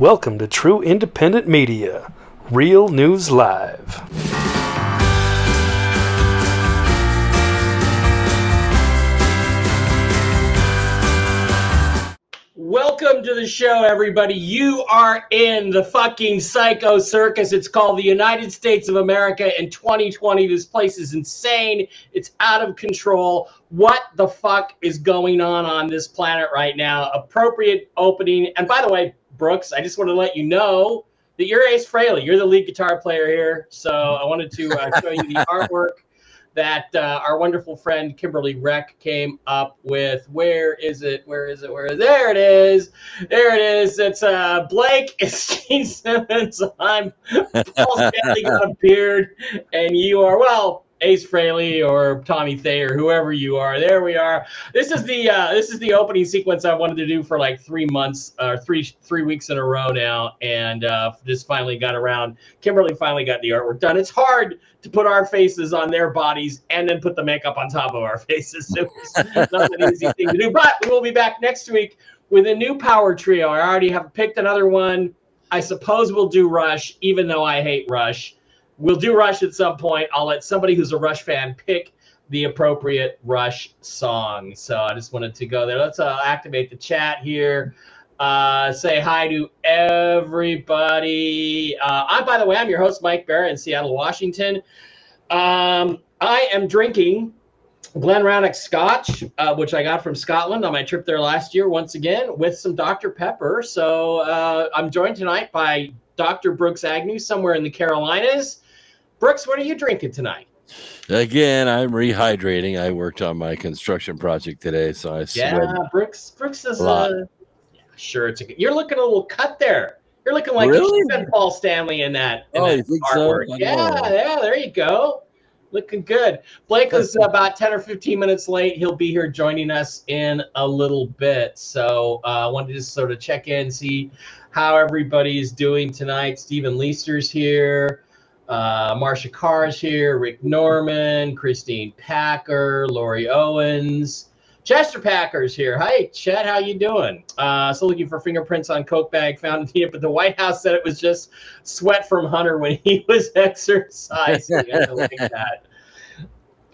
Welcome to True Independent Media, Real News Live. Welcome to the show, everybody. You are in the fucking psycho circus. It's called the United States of America in 2020. This place is insane. It's out of control. What the fuck is going on on this planet right now? Appropriate opening. And by the way, Brooks, I just want to let you know that you're Ace Frehley. You're the lead guitar player here. So I wanted to uh, show you the artwork that uh, our wonderful friend Kimberly Reck came up with. Where is it? Where is it? Where is it? There it is. There it is. It's uh, Blake. It's Gene Simmons. I'm Paul Stanley got a beard, and you are well. Ace Frehley or Tommy Thayer, whoever you are. There we are. This is the uh, this is the opening sequence I wanted to do for like three months or three three weeks in a row now, and uh, just finally got around. Kimberly finally got the artwork done. It's hard to put our faces on their bodies and then put the makeup on top of our faces. It's not an easy thing to do, but we will be back next week with a new power trio. I already have picked another one. I suppose we'll do Rush, even though I hate Rush we'll do Rush at some point. I'll let somebody who's a Rush fan pick the appropriate Rush song. So I just wanted to go there. Let's uh, activate the chat here. Uh, say hi to everybody. Uh, I, by the way, I'm your host, Mike Bara in Seattle, Washington. Um, I am drinking GlenRannoch Scotch, uh, which I got from Scotland on my trip there last year, once again, with some Dr. Pepper. So uh, I'm joined tonight by Dr. Brooks Agnew, somewhere in the Carolinas. Brooks, what are you drinking tonight? Again, I'm rehydrating. I worked on my construction project today, so I yeah. Brooks, Brooks is a, a yeah, sure. It's a, you're looking a little cut there. You're looking like really? Paul Stanley in that. In oh, that artwork. so? Yeah, yeah. There you go. Looking good. Blake is about 10 or 15 minutes late. He'll be here joining us in a little bit. So I uh, wanted to just sort of check in, see how everybody is doing tonight. Stephen Leister's here. Uh, Marsha Carr's here, Rick Norman, Christine Packer, Lori Owens, Chester Packer's here. Hi, Chet, how you doing? Uh, so looking for fingerprints on Coke bag found in but the White House said it was just sweat from Hunter when he was exercising. I like that.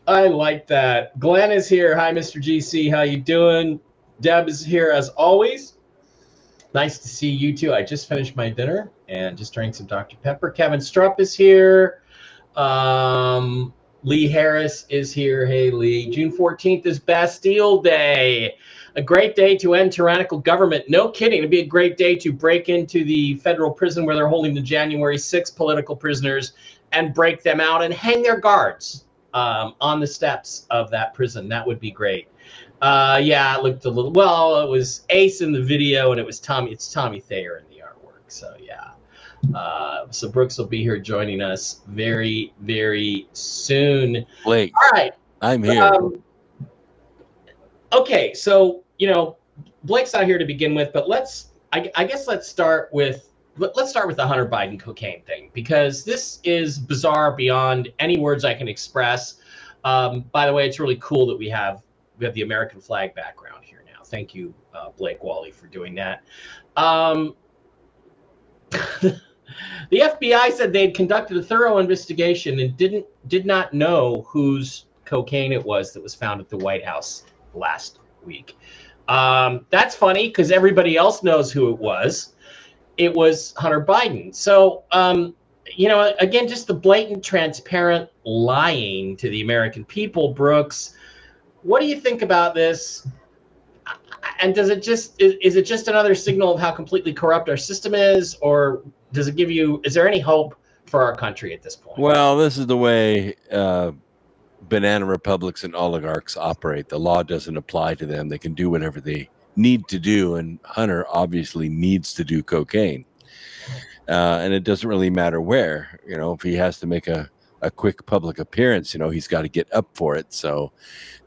I like that. Glenn is here. Hi, Mr. GC. How you doing? Deb is here as always. Nice to see you too. I just finished my dinner and just drank some Dr. Pepper. Kevin Strupp is here. Um, Lee Harris is here. Hey, Lee. June 14th is Bastille Day. A great day to end tyrannical government. No kidding. It'd be a great day to break into the federal prison where they're holding the January 6 political prisoners and break them out and hang their guards um, on the steps of that prison. That would be great. Uh, yeah, it looked a little. Well, it was Ace in the video, and it was Tommy. It's Tommy Thayer in the artwork. So yeah. Uh, so Brooks will be here joining us very, very soon. Blake. All right. I'm here. Um, okay, so you know, Blake's not here to begin with, but let's. I, I guess let's start with let's start with the Hunter Biden cocaine thing because this is bizarre beyond any words I can express. Um, by the way, it's really cool that we have we have the American flag background here now. Thank you, uh, Blake Walley, for doing that. Um, the FBI said they had conducted a thorough investigation and didn't did not know whose cocaine it was that was found at the White House last week. Um, that's funny because everybody else knows who it was. It was Hunter Biden. So, um, you know, again, just the blatant, transparent lying to the American people, Brooks. What do you think about this? And does it just is, is it just another signal of how completely corrupt our system is, or does it give you? Is there any hope for our country at this point? Well, this is the way uh, banana republics and oligarchs operate. The law doesn't apply to them; they can do whatever they need to do. And Hunter obviously needs to do cocaine, uh, and it doesn't really matter where. You know, if he has to make a a quick public appearance, you know, he's got to get up for it. So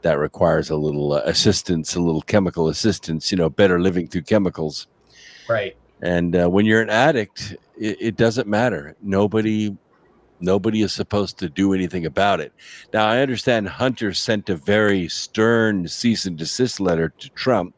that requires a little uh, assistance, a little chemical assistance, you know, better living through chemicals. Right. And uh, when you're an addict, it, it, doesn't matter. Nobody, nobody is supposed to do anything about it. Now, I understand Hunter sent a very stern cease and desist letter to Trump,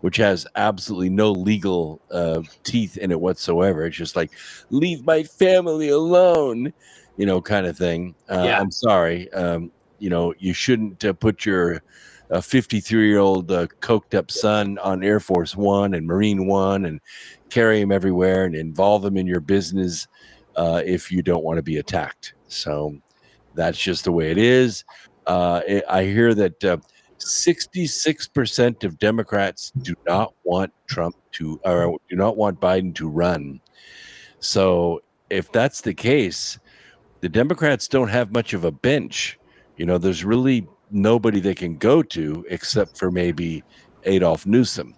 which has absolutely no legal uh, teeth in it whatsoever. It's just like, leave my family alone, you know, kind of thing. Uh, Yeah. I'm sorry. Um, you know, you shouldn't uh, put your 53 year old uh, coked up son on Air Force One and Marine One and carry him everywhere and involve him in your business uh, if you don't want to be attacked. So that's just the way it is. Uh, I- hear that uh, 66% of Democrats do not want Trump to, or do not want Biden to run. So if that's the case, the Democrats don't have much of a bench. You know, there's really nobody they can go to except for maybe Adolf Newsom.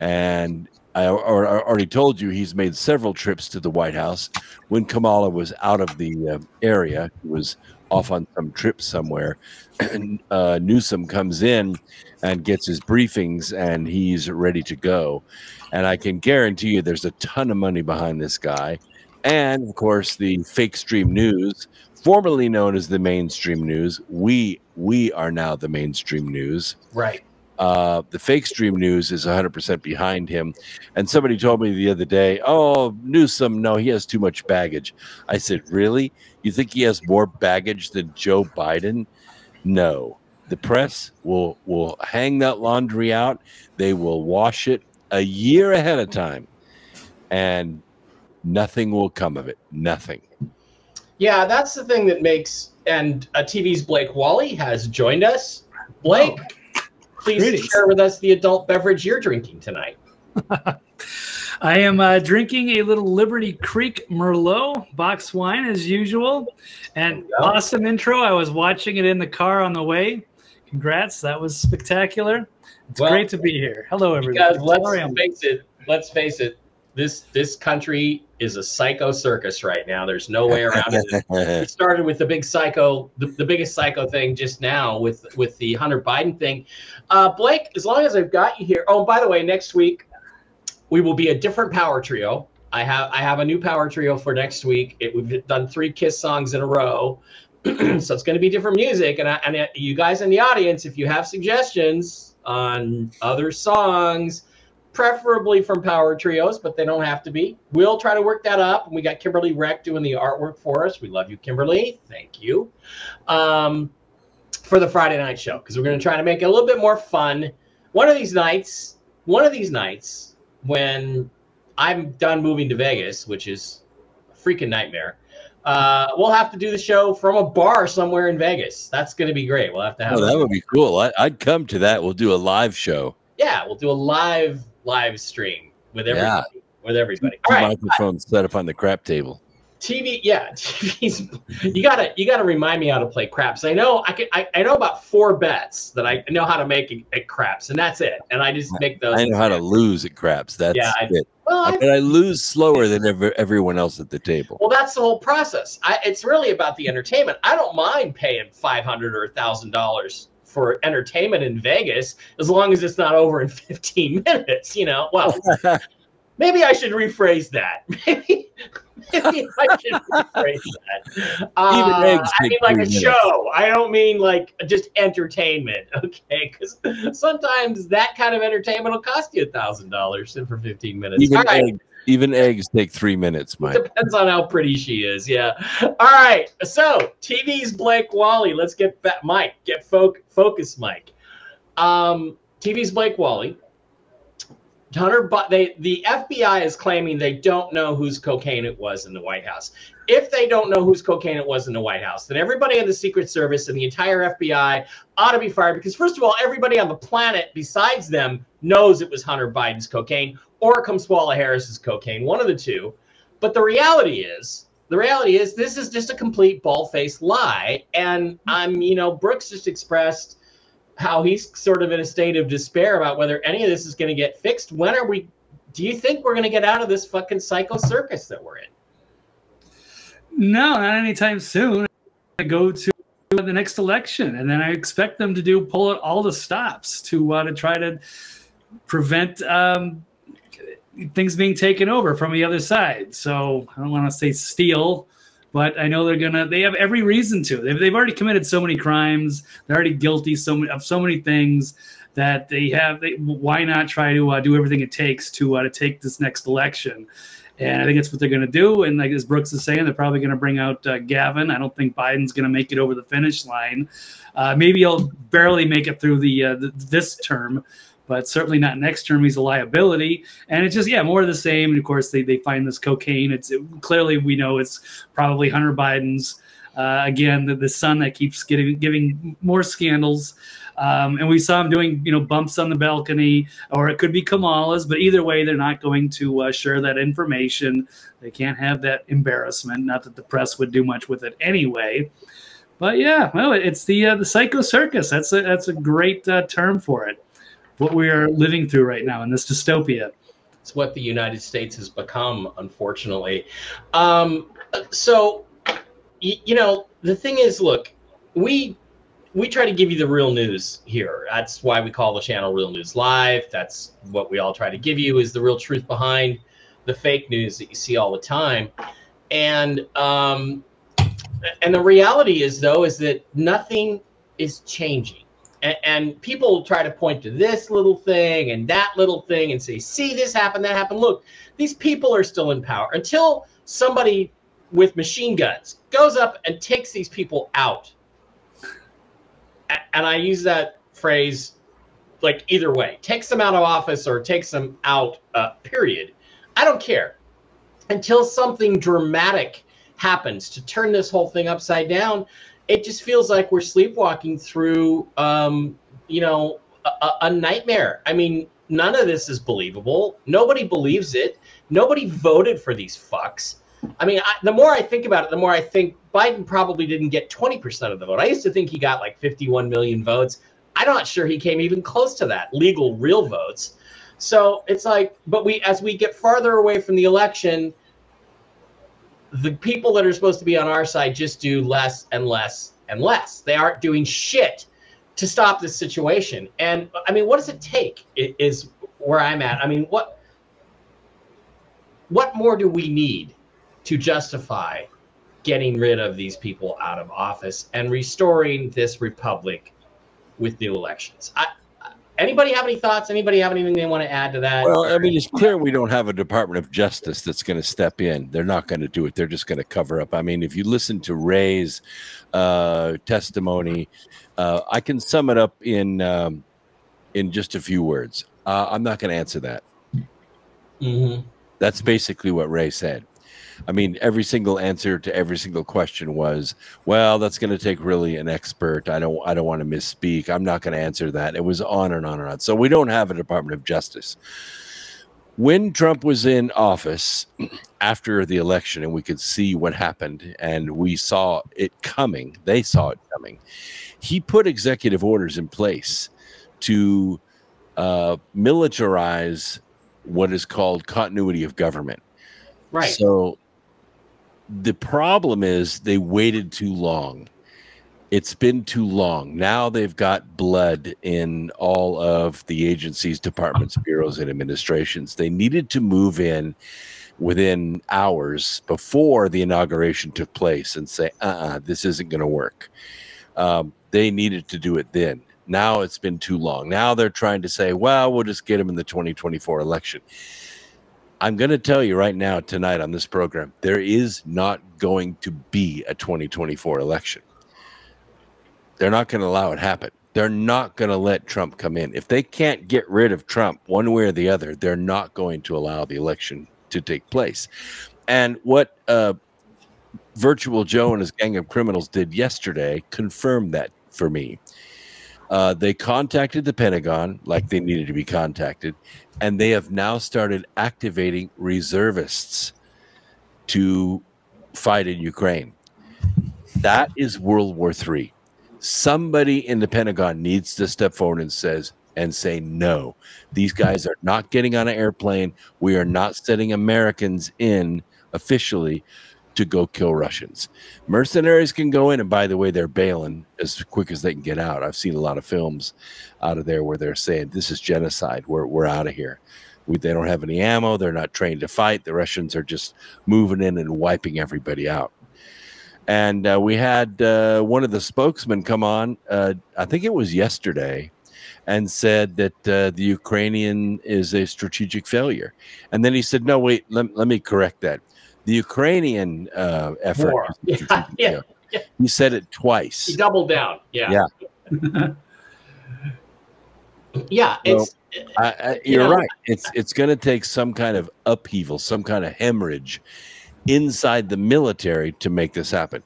And I already told you he's made several trips to the White House. When Kamala was out of the uh, area, he was off on some trip somewhere. And, uh, Newsom comes in and gets his briefings, and he's ready to go. And I can guarantee you, there's a ton of money behind this guy. And of course, the fake stream news, formerly known as the mainstream news, we we are now the mainstream news Right. uh, the fake stream news is 100% behind him. And somebody told me the other day, oh, Newsom, no, he has too much baggage. I said, really? You think he has more baggage than Joe Biden? No. The press will will hang that laundry out. They will wash it a year ahead of time, and nothing will come of it. Nothing. Yeah, that's the thing that makes. And uh, TV's Blake Walley has joined us. Blake, please Greetings. share with us the adult beverage you're drinking tonight. I am uh, drinking a little Liberty Creek Merlot box wine as usual. And There you go. awesome intro. I was watching it in the car on the way. Congrats. That was spectacular. It's Well, great to be here. Hello, everybody. Because let's face it, let's face it. This this country is a psycho circus right now. There's no way around it. it started with the big psycho, the, the biggest psycho thing just now with with the Hunter Biden thing. Uh, Blake, as long as I've got you here. Oh, by the way, next week we will be a different power trio. I have I have a new power trio for next week. It, we've done three Kiss songs in a row, so it's going to be different music. And I, and you guys in the audience, if you have suggestions on other songs. Preferably from power trios, but they don't have to be. We'll try to work that up. And we got Kimberly Reck doing the artwork for us. We love you, Kimberly. Thank you. Um, for the Friday night show, because we're going to try to make it a little bit more fun. One of these nights, one of these nights, when I'm done moving to Vegas, which is a freaking nightmare, uh, we'll have to do the show from a bar somewhere in Vegas. That's going to be great. We'll have to have Oh, that would be cool. I, I'd come to that. We'll do a live show. yeah, we'll do a live live stream with Yeah. everybody. With everybody. All right. microphones set up on the crap table. TV, yeah, TV's. You gotta, you gotta remind me how to play craps. I know, I can, I, I know about four bets that I know how to make at- craps, and that's it. And I just make those. I know how to lose at craps. That's Yeah, I- it. Well, I- But I lose slower than ever, everyone else at the table. well, that's the whole process. I, it's really about the entertainment. I don't mind paying five hundred or thousand dollars for entertainment in Vegas as long as it's not over in fifteen minutes. You know, well, maybe I should rephrase that. Maybe, maybe I should rephrase that. Uh, eggs I mean, like a minutes. show. I don't mean like just entertainment. Okay, because sometimes that kind of entertainment will cost you a thousand dollars for fifteen minutes. even All right. egg, even eggs take three minutes, Mike. Depends on how pretty she is. Yeah. All right. So TV's Blake Walley. Let's get back. Mike, get folk focus, Mike. Um, TV's Blake Walley. Hunter, but they the FBI is claiming they don't know whose cocaine it was in the White House. If they don't know whose cocaine it was in the White House, then everybody in the Secret Service and the entire FBI ought to be fired because first of all, everybody on the planet besides them knows it was Hunter Biden's cocaine or Kamala Harris's cocaine, one of the two. But the reality is, the reality is, this is just a complete bald-faced lie. And I'm, you know, Brooks just expressed how he's sort of in a state of despair about whether any of this is going to get fixed. When are we? Do you think we're going to get out of this fucking psycho circus that we're in? No, not anytime soon. I go to the next election, and then I expect them to do pull out all the stops to uh, to try to prevent um, things being taken over from the other side. So I don't want to say steal, but I know they're gonna. They have every reason to. They've, they've already committed so many crimes. They're already guilty so many, of so many things that they have. They, why not try to uh, do everything it takes to uh, to take this next election? And I think that's what they're going to do. And like as Brooks is saying, they're probably going to bring out uh, Gavin. I don't think Biden's going to make it over the finish line. Uh, maybe he'll barely make it through the, uh, the this term, but certainly not next term. He's a liability, and it's just yeah, more of the same. And of course, they they find this cocaine. It's it, clearly we know it's probably Hunter Biden's. Uh, again, the, the son that keeps getting giving more scandals. Um, and we saw him doing, you know, bumps on the balcony, or it could be Kamala's. But either way, they're not going to uh, share that information. They can't have that embarrassment. Not that the press would do much with it anyway. But yeah, well, it's the uh, the psycho circus. That's a that's a great uh, term for it. What we are living through right now in this dystopia. It's what the United States has become, unfortunately. Um, so, y- you know, the thing is, look, we we try to give you the real news here. That's why we call the channel Real News Live. That's what we all try to give you is the real truth behind the fake news that you see all the time. And um, and the reality is though is that nothing is changing. And, and people try to point to this little thing and that little thing and say, "See, this happened, that happened." Look, these people are still in power until somebody with machine guns goes up and takes these people out and I use that phrase like either way, takes them out of office or takes them out, uh, period. I don't care until something dramatic happens to turn this whole thing upside down. It just feels like we're sleepwalking through, um, you know, a, a nightmare. I mean, none of this is believable. Nobody believes it. Nobody voted for these fucks. I mean, I, the more I think about it, the more I think Biden probably didn't get 20% of the vote. I used to think he got like 51 million votes. I'm not sure he came even close to that legal, real votes. So it's like, but we, as we get farther away from the election, the people that are supposed to be on our side just do less and less and less. They aren't doing shit to stop this situation. And I mean, what does it take? Is where I'm at. I mean, what what more do we need to justify getting rid of these people out of office and restoring this republic with new elections. I, anybody have any thoughts? Anybody have anything they want to add to that? Well, I mean, it's clear we don't have a Department of Justice that's going to step in. They're not going to do it. They're just going to cover up. I mean, if you listen to Wray's uh, testimony, uh, I can sum it up in um, in just a few words. Uh, I'm not going to answer that. Mm-hmm. That's basically what Ray said. I mean, every single answer to every single question was, "Well, that's going to take really an expert. I don't, I don't want to misspeak. I'm not going to answer that." It was on and on and on. So we don't have a Department of Justice. When Trump was in office after the election, and we could see what happened, and we saw it coming, they saw it coming. He put executive orders in place to uh, militarize what is called continuity of government. Right. So the problem is they waited too long. It's been too long. Now they've got blood in all of the agencies, departments, bureaus, and administrations. They needed to move in within hours before the inauguration took place and say, uh uh this isn't going to work. Um, they needed to do it then. Now it's been too long. Now they're trying to say, well, we'll just get them in the 2024 election. I'm going to tell you right now, tonight on this program, there is not going to be a 2024 election. They're not going to allow it happen. They're not going to let Trump come in. If they can't get rid of Trump one way or the other, they're not going to allow the election to take place. And what uh, Virtual Joe and his gang of criminals did yesterday confirmed that for me. Uh, they contacted the Pentagon like they needed to be contacted, and they have now started activating reservists to fight in Ukraine. That is World War III. Somebody in the Pentagon needs to step forward and says and say no. These guys are not getting on an airplane. We are not sending Americans in officially to go kill Russians. Mercenaries can go in, and by the way, they're bailing as quick as they can get out. I've seen a lot of films out of there where they're saying this is genocide. We're we're out of here. We, they don't have any ammo. They're not trained to fight. The Russians are just moving in and wiping everybody out. And uh, we had uh, one of the spokesmen come on. Uh, I think it was yesterday, and said that uh, the Ukrainian is a strategic failure. And then he said, "No, wait, let, let me correct that. The Ukrainian uh, effort." War. is a Yeah, yeah, yeah. He said it twice. He doubled down. Yeah. Yeah. Yeah. It's I, I, You you're know- right. It's it's going to take some kind of upheaval, some kind of hemorrhage inside the military to make this happen.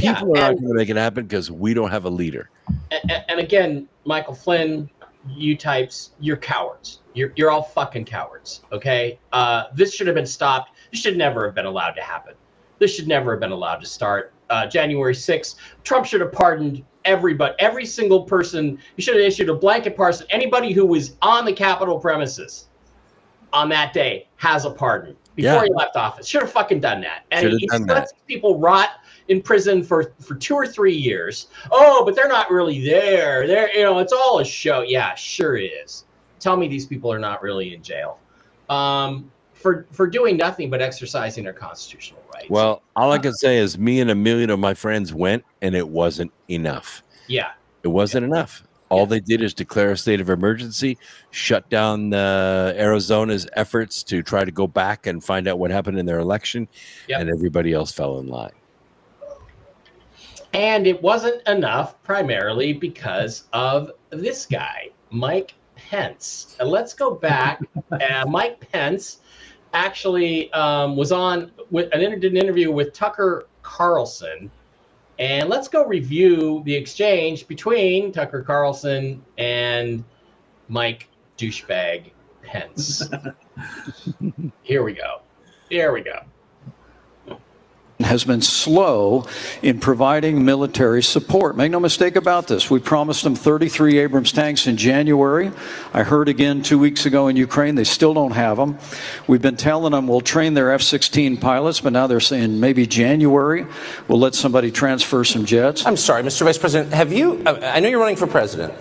Yeah, People are not going to make it happen because we don't have a leader. and, and again, Michael Flynn, you types, you're cowards. You're you're all fucking cowards. Okay. Uh, this should have been stopped. This should never have been allowed to happen. This should never have been allowed to start. Uh, January 6th, Trump should have pardoned everybody, every single person. He should have issued a blanket pardon. Anybody who was on the Capitol premises on that day has a pardon before Yeah. he left office. Should have fucking done that. And Should he lets people rot in prison for for two or three years. Oh, but they're not really there. They're you know, it's all a show. Yeah, sure it is. Tell me these people are not really in jail. Um for for doing nothing but exercising their constitutional rights. Well, all I can say is me and a million of my friends went, and it wasn't enough. yeah. It wasn't enough. All Yeah. they did is declare a state of emergency, shut down uh, Arizona's efforts to try to go back and find out what happened in their election, Yep. and everybody else fell in line. And it wasn't enough primarily because of this guy, Mike Pence. And let's go back. uh, Mike Pence actually um, was on with an, inter- did an interview with Tucker Carlson. And let's go review the exchange between Tucker Carlson and Mike douchebag Pence. Here we go. Here we go. Has been slow in providing military support. Make no mistake about this. We promised them 33 Abrams tanks in January. I heard again two weeks ago in Ukraine, they still don't have them. We've been telling them we'll train their F 16 pilots, but now they're saying maybe January we'll let somebody transfer some jets. I'm sorry, Mr. Vice President. Have you? I I know you're running for president.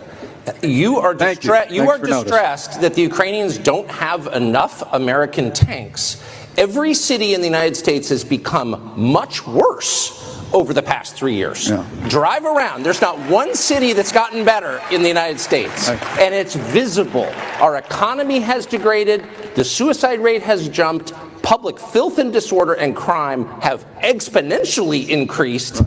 You are Thank you. you are distressed that the Ukrainians don't have enough American tanks. Every city in the United States has become much worse over the past three years. Yeah. Drive around. There's not one city that's gotten better in the United States. Okay. And it's visible. Our economy has degraded. The suicide rate has jumped. Public filth and disorder and crime have exponentially increased.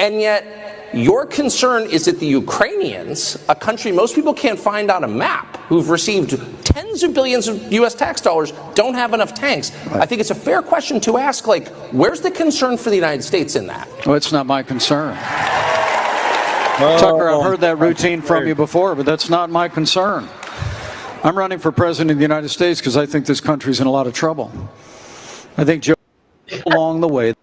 And yet, your concern is that the Ukrainians, a country most people can't find on a map, who've received tens of billions of US tax dollars, don't have enough tanks. I think it's a fair question to ask, like, where's the concern for the United States in that? Well, it's not my concern. Tucker, I've heard that routine from you before, but that's not my concern. I'm running for president of the United States because I think this country's in a lot of trouble. I think Joe along the way.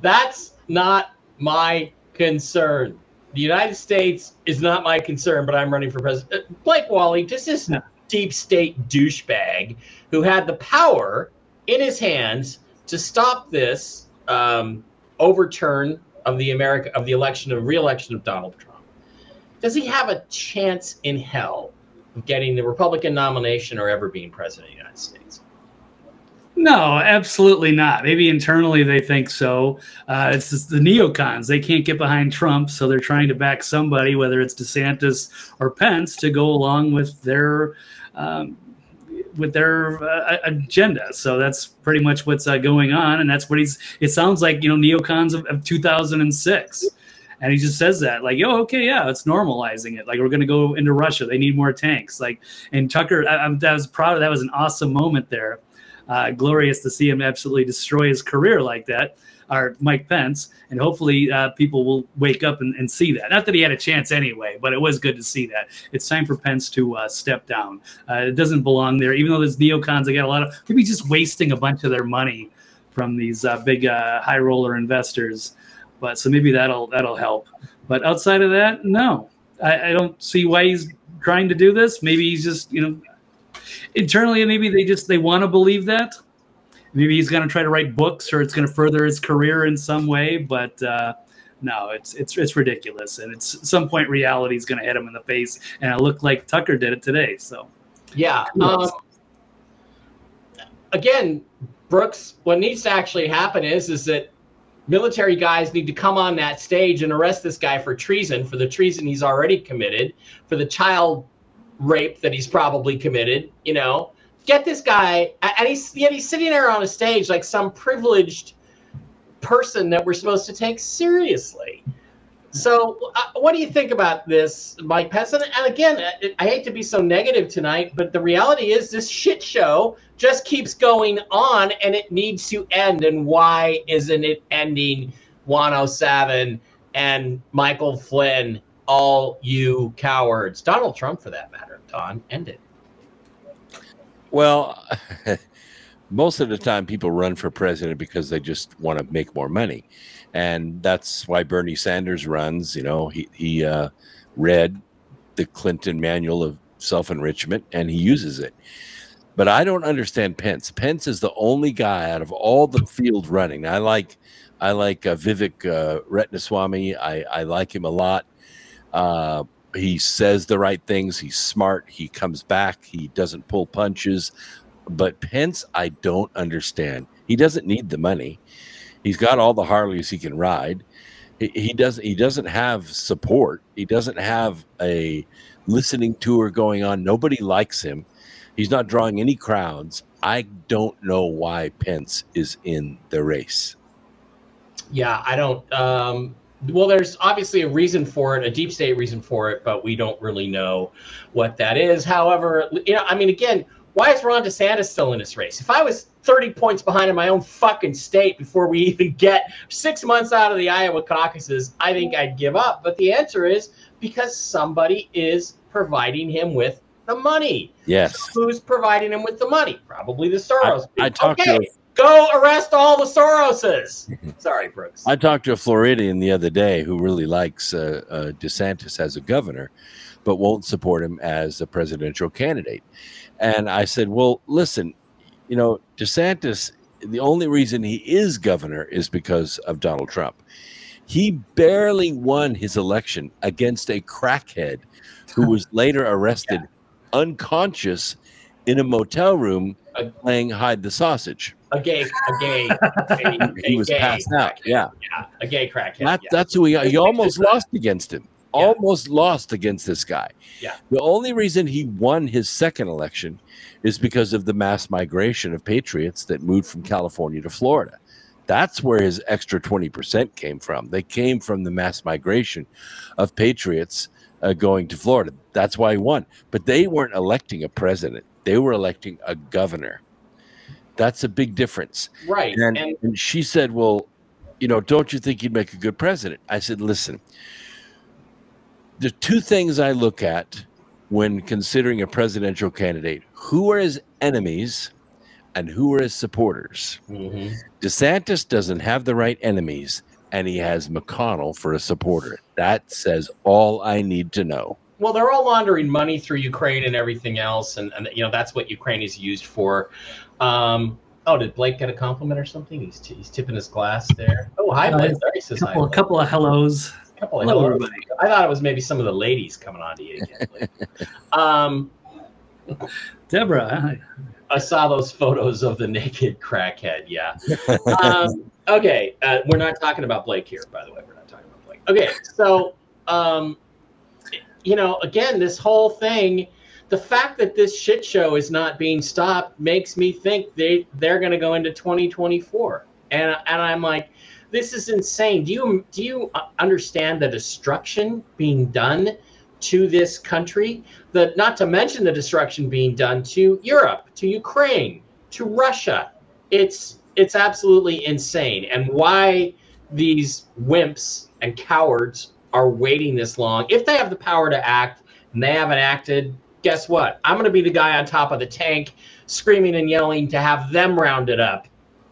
That's not my concern. The United States is not my concern, but I'm running for president. Uh, Blake Walley, just this deep state douchebag who had the power in his hands to stop this um, overturn of the America of the election of re-election of Donald Trump. Does he have a chance in hell of getting the Republican nomination or ever being president of the United States? No, absolutely not. Maybe internally they think so. Uh, it's just the neocons. They can't get behind Trump, so they're trying to back somebody, whether it's DeSantis or Pence, to go along with their um, with their uh, agenda. So that's pretty much what's uh, going on, and that's what he's. It sounds like you know neocons of, of 2006. And he just says that, like, "Yo, okay, yeah, it's normalizing it. Like, we're going to go into Russia. They need more tanks." Like, and Tucker, I, I, was proud of that. Was an awesome moment there uh, glorious to see him absolutely destroy his career like that, or Mike Pence. And hopefully, uh, people will wake up and, and, see that. Not that he had a chance anyway, but it was good to see that. It's time for Pence to uh, step down. Uh, it doesn't belong there, even though there's neocons. They got a lot of maybe just wasting a bunch of their money from these uh, big uh, high roller investors. But so maybe that'll that'll help. But outside of that, no, I, I don't see why he's trying to do this. Maybe he's just you know internally maybe they just they want to believe that. Maybe he's going to try to write books or it's going to further his career in some way but uh, no it's it's it's ridiculous. And it's at some point reality is going to hit him in the face and it looked like tucker did it today so. Yeah um, again brooks what needs to actually happen is is that military guys need to come on that stage and arrest this guy for treason for the treason he's already committed for the child rape that he's probably committed. You know, get this guy, and he's yet he's sitting there on a stage like some privileged person that we're supposed to take seriously. So, uh, what do you think about this, Mike Pence? And, again, I, I hate to be so negative tonight, but the reality is this shit show just keeps going on, and it needs to end. And why isn't it ending? 107 and Michael Flynn, all you cowards. Donald Trump, for that matter. Don, end it. Well, most of the time people run for president because they just want to make more money. And that's why Bernie Sanders runs. You know, he, he uh, read the Clinton manual of self enrichment and he uses it. But I don't understand Pence. Pence is the only guy out of all the field running. I like I like uh, Vivek uh, Ramaswamy. I, I like him a lot. Uh, he says the right things. He's smart. He comes back. He doesn't pull punches. But Pence, I don't understand. He doesn't need the money. He's got all the Harleys he can ride. He, he doesn't. He doesn't have support. He doesn't have a listening tour going on. Nobody likes him. He's not drawing any crowds. I don't know why Pence is in the race. Yeah, I don't. Um, well, there's obviously a reason for it, a deep state reason for it, but we don't really know what that is. However, you know, I mean, again, why is Ron DeSantis still in this race? If I was 30 points behind in my own fucking state before we even get six months out of the Iowa caucuses, I think I'd give up. But the answer is because somebody is providing him with the money. Yes. So who's providing him with the money? Probably the Soros. I, I talked okay. to Go arrest all the Soroses. Sorry, Brooks. I talked to a Floridian the other day who really likes uh, uh, DeSantis as a governor, but won't support him as a presidential candidate. And I said, well, listen, you know, DeSantis, the only reason he is governor is because of Donald Trump. He barely won his election against a crackhead who was later arrested yeah. unconscious in a motel room playing hide the sausage. A gay, a gay, a, he was gay passed out. Yeah, yeah, a gay crackhead. That, yeah. That's who he. He almost lost against him. Yeah. Almost lost against this guy. Yeah. The only reason he won his second election is because of the mass migration of patriots that moved from California to Florida. That's where his extra 20% came from. They came from the mass migration of patriots uh, going to Florida. That's why he won. But they weren't electing a president, they were electing a governor. That's a big difference. Right. And, and, and she said, Well, you know, don't you think you'd make a good president? I said, Listen, the two things I look at when considering a presidential candidate who are his enemies and who are his supporters. Mm-hmm. DeSantis doesn't have the right enemies, and he has McConnell for a supporter. That says all I need to know. Well, they're all laundering money through Ukraine and everything else, and, and you know that's what Ukraine is used for. Um, oh, did Blake get a compliment or something? He's, t- he's tipping his glass there. Oh, hi, Blake. There he says couple. A couple of hellos. A couple of Hello, hellos. everybody. I thought it was maybe some of the ladies coming on to you again. Um, Deborah, hi. I saw those photos of the naked crackhead. Yeah. um, okay, uh, we're not talking about Blake here, by the way. We're not talking about Blake. Okay, so um, you know, again, this whole thing, the fact that this shit show is not being stopped makes me think they they're going to go into 2024, and and I'm like, this is insane. Do you do you understand the destruction being done? to this country the not to mention the destruction being done to Europe, to Ukraine, to Russia. It's it's absolutely insane. And why these wimps and cowards are waiting this long, if they have the power to act and they haven't acted, guess what? I'm going to be the guy on top of the tank screaming and yelling to have them rounded up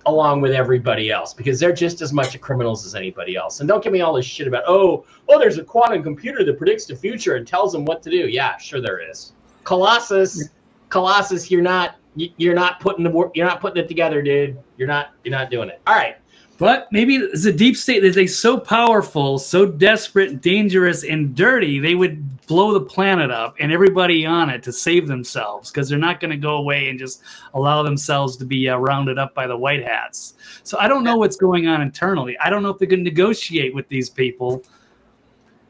along with everybody else because they're just as much criminals as anybody else. And don't give me all this shit about oh oh there's a quantum computer that predicts the future and tells them what to do. Yeah, sure there is. Colossus, Colossus, you're not you're not putting the you're not putting it together, dude. You're not you're not doing it. All right. But maybe it's a deep state that they so powerful, so desperate, dangerous, and dirty, they would blow the planet up and everybody on it to save themselves because they're not going to go away and just allow themselves to be uh, rounded up by the white hats. So I don't know what's going on internally. I don't know if they're going to negotiate with these people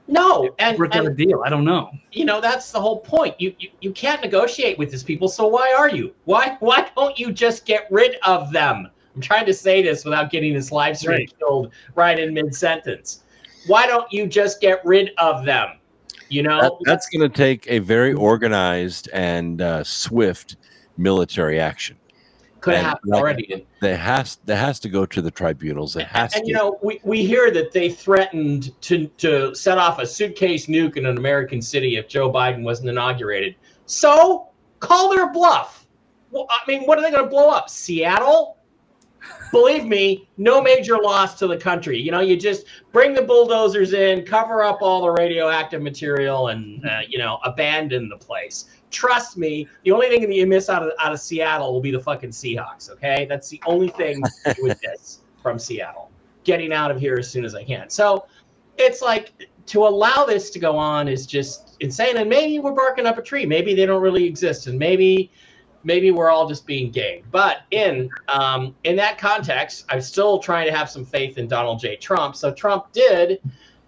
No, and, Work out a deal. I don't know. you know that's the whole point. You, you you can't negotiate with these people. So why are you? Why why don't you just get rid of them? I'm trying to say this without getting this live stream Right. killed right in mid sentence. Why don't you just get rid of them? You know, That, that's going to take a very organized and uh, swift military action. could have and happened like- already. That has that has to go to the tribunals. It has and to. you know, we, we hear that they threatened to to set off a suitcase nuke in an American city if Joe Biden wasn't inaugurated. So call their bluff. Well, I mean, what are they going to blow up? Seattle? Believe me, no major loss to the country. You know, you just bring the bulldozers in, cover up all the radioactive material, and uh, you know, abandon the place. Trust me, the only thing that you miss out of out of Seattle will be the fucking Seahawks. Okay, that's the only thing you would miss from Seattle. Getting out of here as soon as I can. So it's like to allow this to go on is just insane. And maybe we're barking up a tree. Maybe they don't really exist, and maybe maybe we're all just being gamed. But in um, in that context, I'm still trying to have some faith in Donald J. Trump. So Trump did,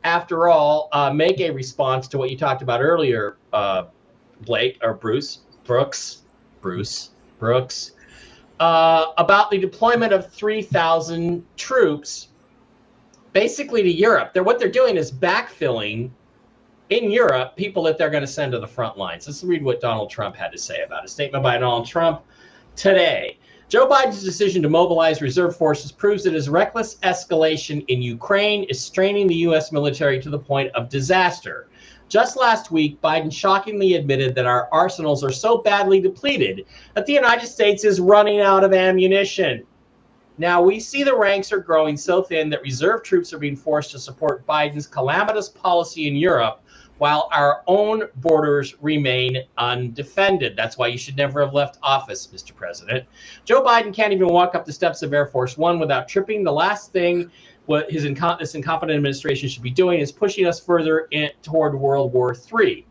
after all, uh, make a response to what you talked about earlier, uh, Blake or Bruce Brooks, Bruce Brooks, uh, about the deployment of 3,000 troops, basically to Europe. They're what they're doing is backfilling in Europe people that they're going to send to the front lines. Let's read what Donald Trump had to say about it. A statement by Donald Trump today. Joe Biden's decision to mobilize reserve forces proves that his reckless escalation in Ukraine is straining the U.S. military to the point of disaster. Just last week, Biden shockingly admitted that our arsenals are so badly depleted that the United States is running out of ammunition. Now, we see the ranks are growing so thin that reserve troops are being forced to support Biden's calamitous policy in Europe while our own borders remain undefended. That's why you should never have left office, Mr. President. Joe Biden can't even walk up the steps of Air Force One without tripping. The last thing what his incom- this incompetent administration should be doing is pushing us further in, toward World War III.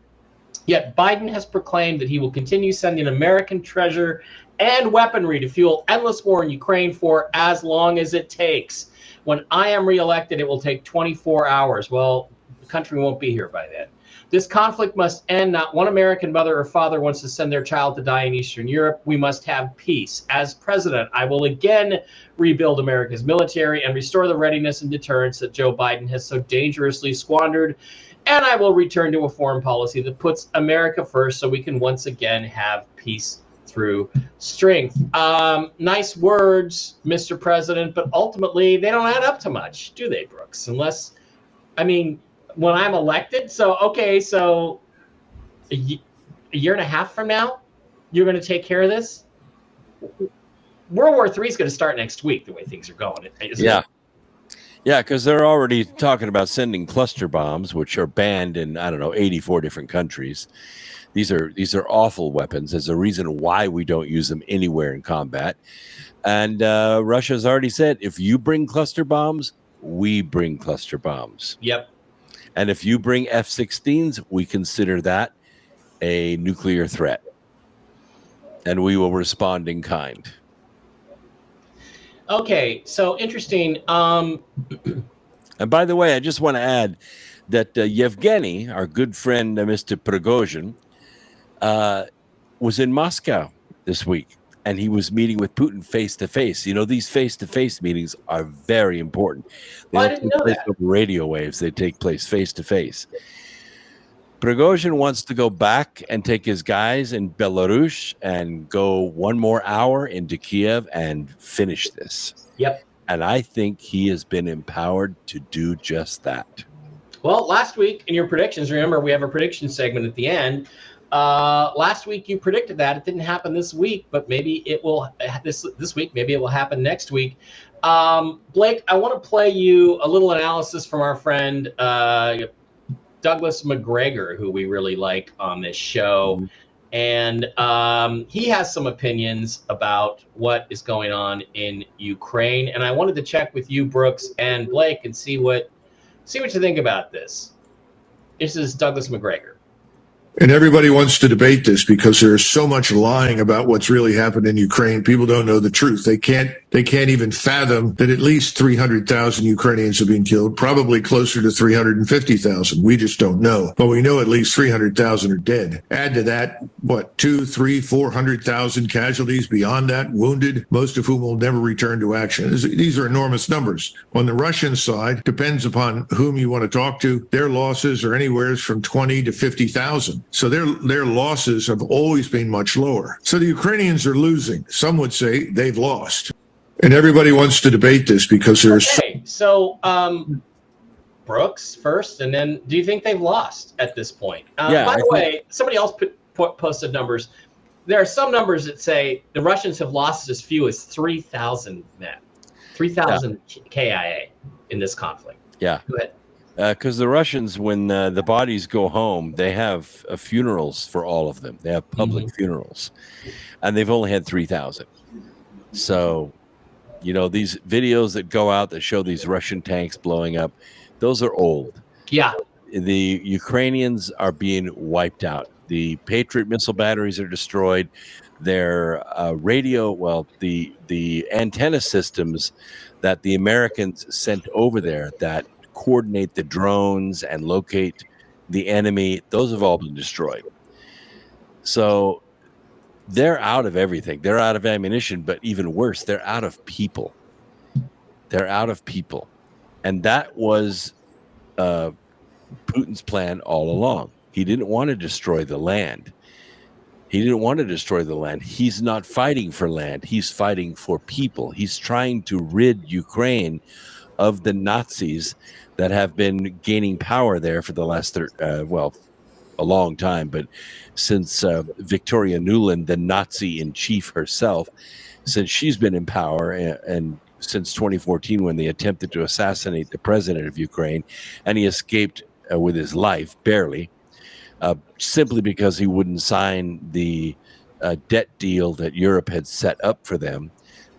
Yet Biden has proclaimed that he will continue sending American treasure and weaponry to fuel endless war in Ukraine for as long as it takes. When I am reelected, it will take 24 hours. Well, the country won't be here by then. This conflict must end. Not one American mother or father wants to send their child to die in Eastern Europe. We must have peace. As president, I will again rebuild America's military and restore the readiness and deterrence that Joe Biden has so dangerously squandered. And I will return to a foreign policy that puts America first so we can once again have peace through strength. Um, nice words, Mr. President, but ultimately they don't add up to much, do they, Brooks? Unless, I mean, when I'm elected, so okay, so a, year and a half from now, you're going to take care of this. World War III is going to start next week, the way things are going. Yeah. it? Yeah, because they're already talking about sending cluster bombs, which are banned in I don't know 84 different countries. These are these are awful weapons. There's a reason why we don't use them anywhere in combat. And uh, Russia's already said if you bring cluster bombs, we bring cluster bombs. Yep. And if you bring F-16s, we consider that a nuclear threat, and we will respond in kind. Okay, so interesting. Um, And by the way, I just want to add that uh, Yevgeny, our good friend uh, Mr. Prigozhin, uh, was in Moscow this week, and he was meeting with Putin face to face. You know, these face to face meetings are very important. They Oh, I don't take place that. over radio waves; they take place face to face. Prigozhin wants to go back and take his guys in Belarus and go one more hour into Kiev and finish this. yep. And I think he has been empowered to do just that. Well, last week in your predictions, remember we have a prediction segment at the end. Uh, last week you predicted that it didn't happen this week, but maybe it will this this week. Maybe it will happen next week. Um, Blake, I want to play you a little analysis from our friend uh, Douglas Macgregor, who we really like on this show. And um, he has some opinions about what is going on in Ukraine. And I wanted to check with you, Brooks and Blake, and see what see what you think about this. This is Douglas Macgregor. And everybody wants to debate this because there's so much lying about what's really happened in Ukraine. People don't know the truth. They can't they can't even fathom that at least 300,000 Ukrainians have been killed, probably closer to 350,000. We just don't know. But we know at least 300,000 are dead. Add to that, what, two, three, 400,000 casualties beyond that, wounded, most of whom will never return to action. These are enormous numbers. On the Russian side, depends upon whom you want to talk to. Their losses are anywhere from 20 to 50,000. So their, their losses have always been much lower. So the Ukrainians are losing. Some would say they've lost. And everybody wants to debate this because there's Okay, so um, Brooks first, and then do you think they've lost at this point? Uh, Yeah, by I the think- way, somebody else put, put, posted numbers. There are some numbers that say the Russians have lost as few as 3,000 men, 3,000 KIA in this conflict. Yeah. Go ahead. Because the Russians, when uh, the bodies go home, they have uh, funerals for all of them. They have public funerals, and they've only had three thousand. So, you know, these videos that go out that show these Russian tanks blowing up, those are old. Yeah. The Ukrainians are being wiped out. The Patriot missile batteries are destroyed. Their uh, radio, well, the the antenna systems that the Americans sent over there that coordinate the drones and locate the enemy, those have all been destroyed. So they're out of everything. They're out of ammunition, but even worse, they're out of people. They're out of people. And that was uh, Putin's plan all along. He didn't want to destroy the land. He didn't want to destroy the land. He's not fighting for land. He's fighting for people. He's trying to rid Ukraine of the Nazis that have been gaining power there for the last, thir- uh, well, a long time, but since uh, Victoria Nuland, the Nazi in chief herself, since she's been in power and, and since 2014 when they attempted to assassinate the president of Ukraine, and he escaped uh, with his life barely, uh, simply because he wouldn't sign the uh, debt deal that Europe had set up for them.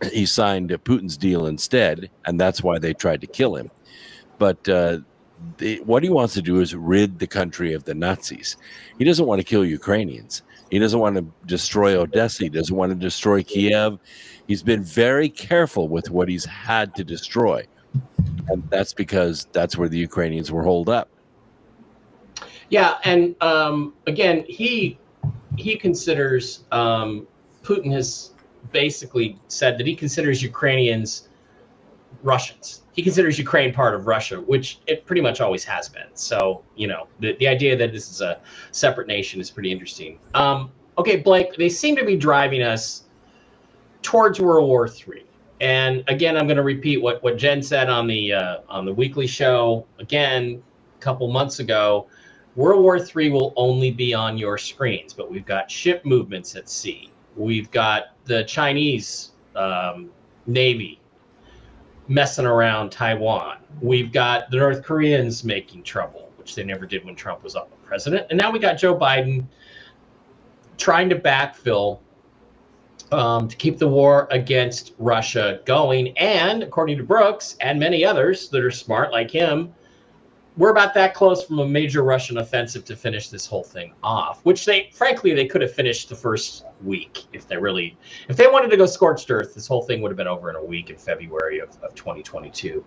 He signed Putin's deal instead, and that's why they tried to kill him. But uh, what he wants to do is rid the country of the Nazis. He doesn't want to kill Ukrainians. He doesn't want to destroy Odessa. He doesn't want to destroy Kiev. He's been very careful with what he's had to destroy. And that's because that's where the Ukrainians were holed up. Yeah, and um, again, he he considers um, Putin has basically said that he considers Ukrainians Russians. He considers Ukraine part of Russia, which it pretty much always has been. So you know, the the idea that this is a separate nation is pretty interesting. Um, okay, Blake, they seem to be driving us towards World War III. And again, I'm going to repeat what, what Jen said on the uh, on the weekly show again a couple months ago. World War III will only be on your screens, but we've got ship movements at sea. We've got the Chinese um, Navy messing around Taiwan. We've got the North Koreans making trouble, which they never did when Trump was up president. And now we got Joe Biden trying to backfill um, to keep the war against Russia going. And according to Brooks and many others that are smart like him, we're about that close from a major Russian offensive to finish this whole thing off, which they, frankly, they could have finished the first week if they really, if they wanted to go scorched earth, this whole thing would have been over in a week in February of, of 2022.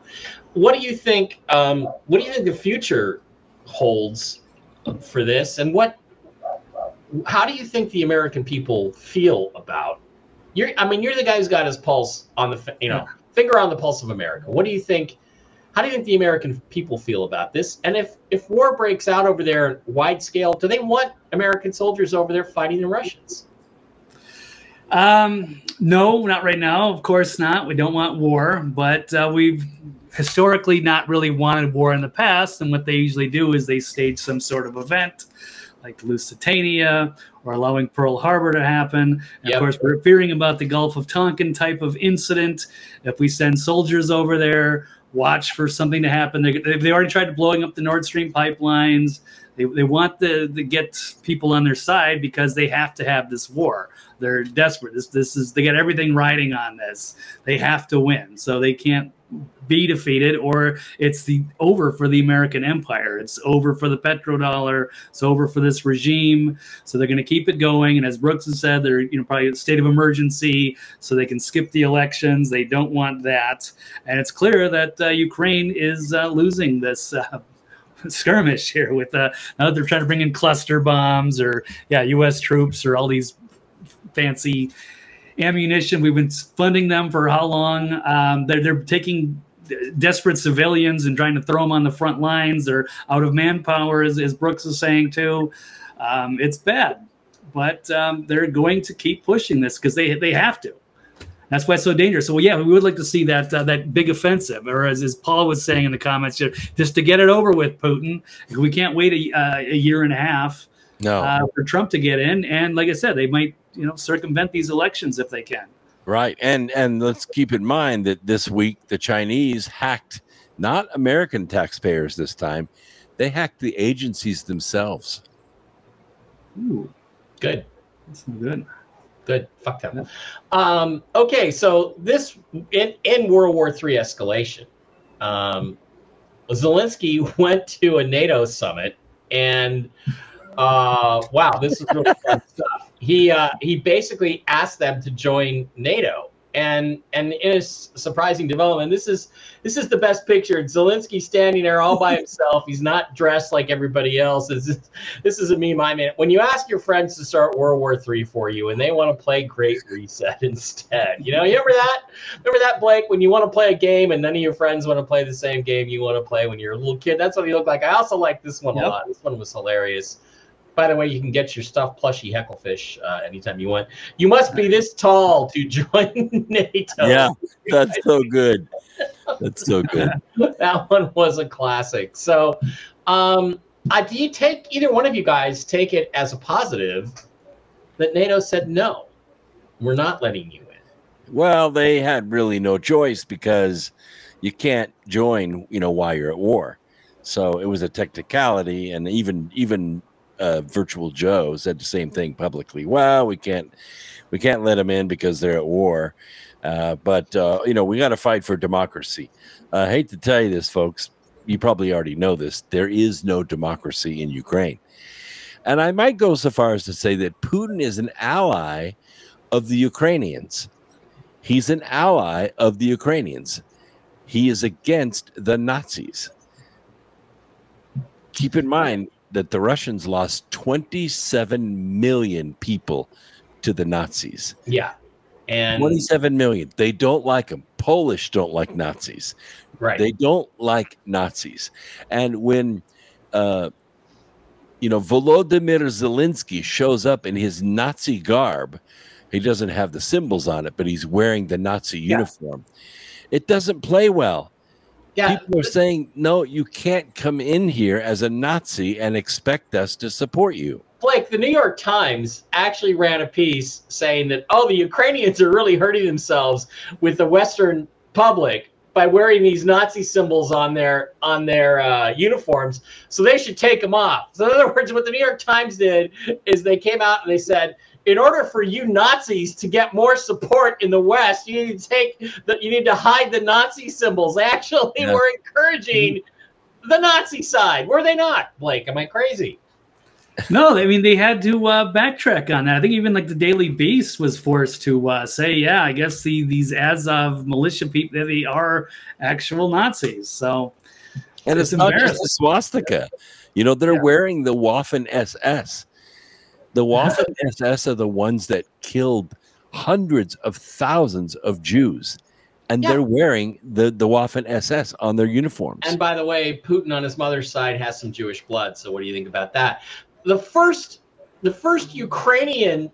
What do you think? Um, what do you think the future holds for this, and what? How do you think the American people feel about? You're, I mean, you're the guy who's got his pulse on the, you know, finger on the pulse of America. What do you think? How do you think the American people feel about this? And if if war breaks out over there wide scale, do they want American soldiers over there fighting the Russians? Um, no, not right now. Of course not. We don't want war, but uh, we've historically not really wanted war in the past. And what they usually do is they stage some sort of event, like Lusitania or allowing Pearl Harbor to happen. Yep. Of course, we're fearing about the Gulf of Tonkin type of incident. If we send soldiers over there, watch for something to happen. They, they, already tried blowing up the Nord Stream pipelines. They, they want to, to get people on their side because they have to have this war. They're desperate. This this is they got everything riding on this. They have to win, so they can't be defeated or it's the over for the American empire. It's over for the petrodollar. It's over for this regime. So they're going to keep it going. And as Brooks has said, they're you know probably a state of emergency so they can skip the elections. They don't want that. And it's clear that uh, Ukraine is uh, losing this. Uh, skirmish here with uh now they're trying to bring in cluster bombs or yeah us troops or all these fancy ammunition we've been funding them for how long um, they're, they're taking desperate civilians and trying to throw them on the front lines they're out of manpower as, as brooks is saying too um, it's bad but um, they're going to keep pushing this because they, they have to that's why it's so dangerous. So, yeah, we would like to see that uh, that big offensive, or as, as Paul was saying in the comments, just to get it over with, Putin. We can't wait a, uh, a year and a half No. uh, for Trump to get in. And like I said, they might you know circumvent these elections if they can. Right. And and let's keep in mind that this week the Chinese hacked not American taxpayers this time. They hacked the agencies themselves. Ooh, Good. that's not good. Good. Fuck them. Um, okay, so this in, in World War III escalation, um, Zelensky went to a NATO summit, and uh, wow, this is really fun stuff. He uh, he basically asked them to join NATO, and and in a surprising development, this is this is the best picture. Zelensky standing there all by himself. He's not dressed like everybody else. This is this is a meme I made. When you ask your friends to start World War III for you, and they want to play Great Reset instead, you know, you remember that? Remember that, Blake? When you want to play a game and none of your friends want to play the same game you want to play when you're a little kid. That's what he looked like. I also like this one Yep. a lot. This one was hilarious. By the way, you can get your stuffed plushy hecklefish uh, anytime you want. You must be this tall to join NATO. Yeah, that's so good. That's so good. that one was a classic. So, um, uh, do you take either one of you guys take it as a positive that NATO said no, we're not letting you in? Well, they had really no choice because you can't join, you know, while you're at war. So it was a technicality, and even even uh, Virtual Joe said the same thing publicly. Well, we can't we can't let them in because they're at war. Uh, but uh, you know, we got to fight for democracy. I hate to tell you this, folks. You probably already know this. There is no democracy in Ukraine, and I might go so far as to say that Putin is an ally of the Ukrainians. He's an ally of the Ukrainians. He is against the Nazis. Keep in mind that the Russians lost 27 million people to the Nazis. Yeah, and 27 million. They don't like them. Polish don't like Nazis. right, They don't like Nazis. And when, uh, you know, Volodymyr Zelensky shows up in his Nazi garb, he doesn't have the symbols on it, but he's wearing the Nazi Yeah. uniform. It doesn't play well. Yeah. People are saying, no, you can't come in here as a Nazi and expect us to support you. Blake, the New York Times actually ran a piece saying that, oh, the Ukrainians are really hurting themselves with the Western public by wearing these Nazi symbols on their on their uh, uniforms, so they should take them off. So, in other words, what the New York Times did is they came out and they said, in order for you Nazis to get more support in the West, you need to take the, you need to hide the Nazi symbols. Actually Yeah. were encouraging the Nazi side, were they not? Blake, am I crazy? No, I mean they had to uh, backtrack on that. I think even like the Daily Beast was forced to uh, say, yeah, I guess the these Azov militia people they are actual Nazis. So And It's it's, not just embarrassing. a swastika. You know, they're Yeah. wearing the Waffen SS. The Waffen SS are the ones that killed hundreds of thousands of Jews. And Yeah. they're wearing the, the Waffen SS on their uniforms. And by the way, Putin on his mother's side has some Jewish blood. So what do you think about that? The first, the first Ukrainian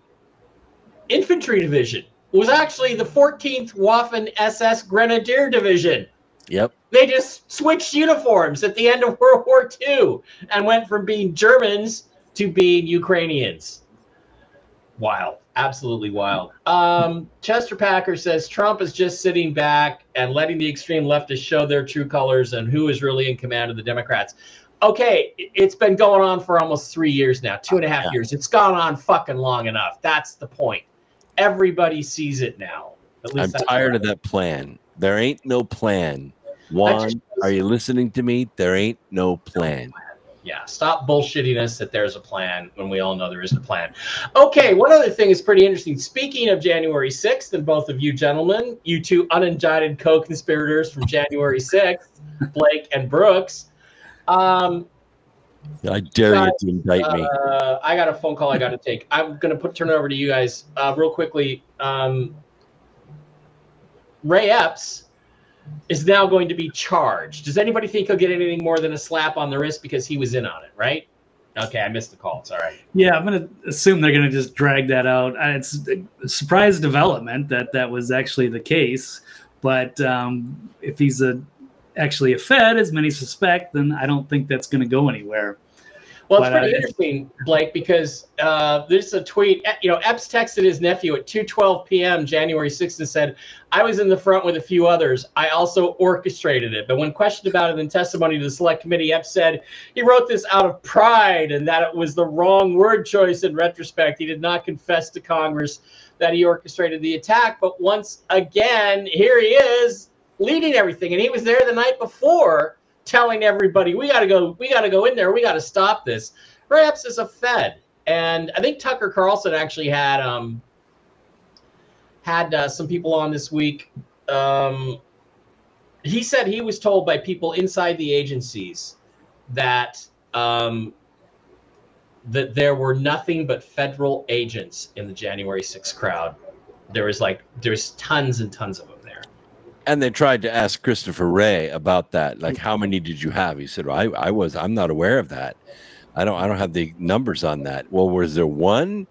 infantry division was actually the 14th Waffen SS Grenadier Division. yep. They just switched uniforms at the end of World War II and went from being Germans to being Ukrainians. Wild, absolutely wild. Um, Chester Packer says Trump is just sitting back and letting the extreme leftists show their true colors and who is really in command of the Democrats. Okay, it- it's been going on for almost three years now, two and a half Yeah. years. It's gone on fucking long enough. That's the point. Everybody sees it now. At I'm tired of that plan. There ain't no plan. Juan, are you listening to me? There ain't no plan. Yeah, stop bullshitting us that there's a plan when we all know there isn't a plan. Okay, one other thing is pretty interesting. Speaking of January 6th, and both of you gentlemen, you two unindicted co conspirators from January 6th, Blake and Brooks, um, I dare you to indict me. uh, I got a phone call I got to take. I'm going to put turn it over to you guys uh, real quickly. Um, Ray Epps is now going to be charged. Does anybody think he'll get anything more than a slap on the wrist because he was in on it? Right? Okay, I missed the call. It's all right. Yeah, I'm going to assume they're going to just drag that out. It's a surprise development that that was actually the case. But um, if he's a actually a Fed, as many suspect, then I don't think that's going to go anywhere. Well, it's pretty uh, interesting, Blake, because uh, there's a tweet. You know, Epps texted his nephew at 2:12 p.m. January 6th and said, "I was in the front with a few others. I also orchestrated it." But when questioned about it in testimony to the select committee, Epps said he wrote this out of pride and that it was the wrong word choice in retrospect. He did not confess to Congress that he orchestrated the attack. But once again, here he is leading everything, and he was there the night before telling everybody we got to go we got to go in there we got to stop this. Perhaps as a fed. And i think tucker carlson actually had um had uh, some people on this week. Um he said he was told by people inside the agencies that um that there were nothing but federal agents in the january 6th crowd. There was like there's tons and tons of And they tried to ask Christopher Wray about that. Like, how many did you have? He said, well, I, I was, I'm not aware of that. I don't, I don't have the numbers on that. Well, was there one?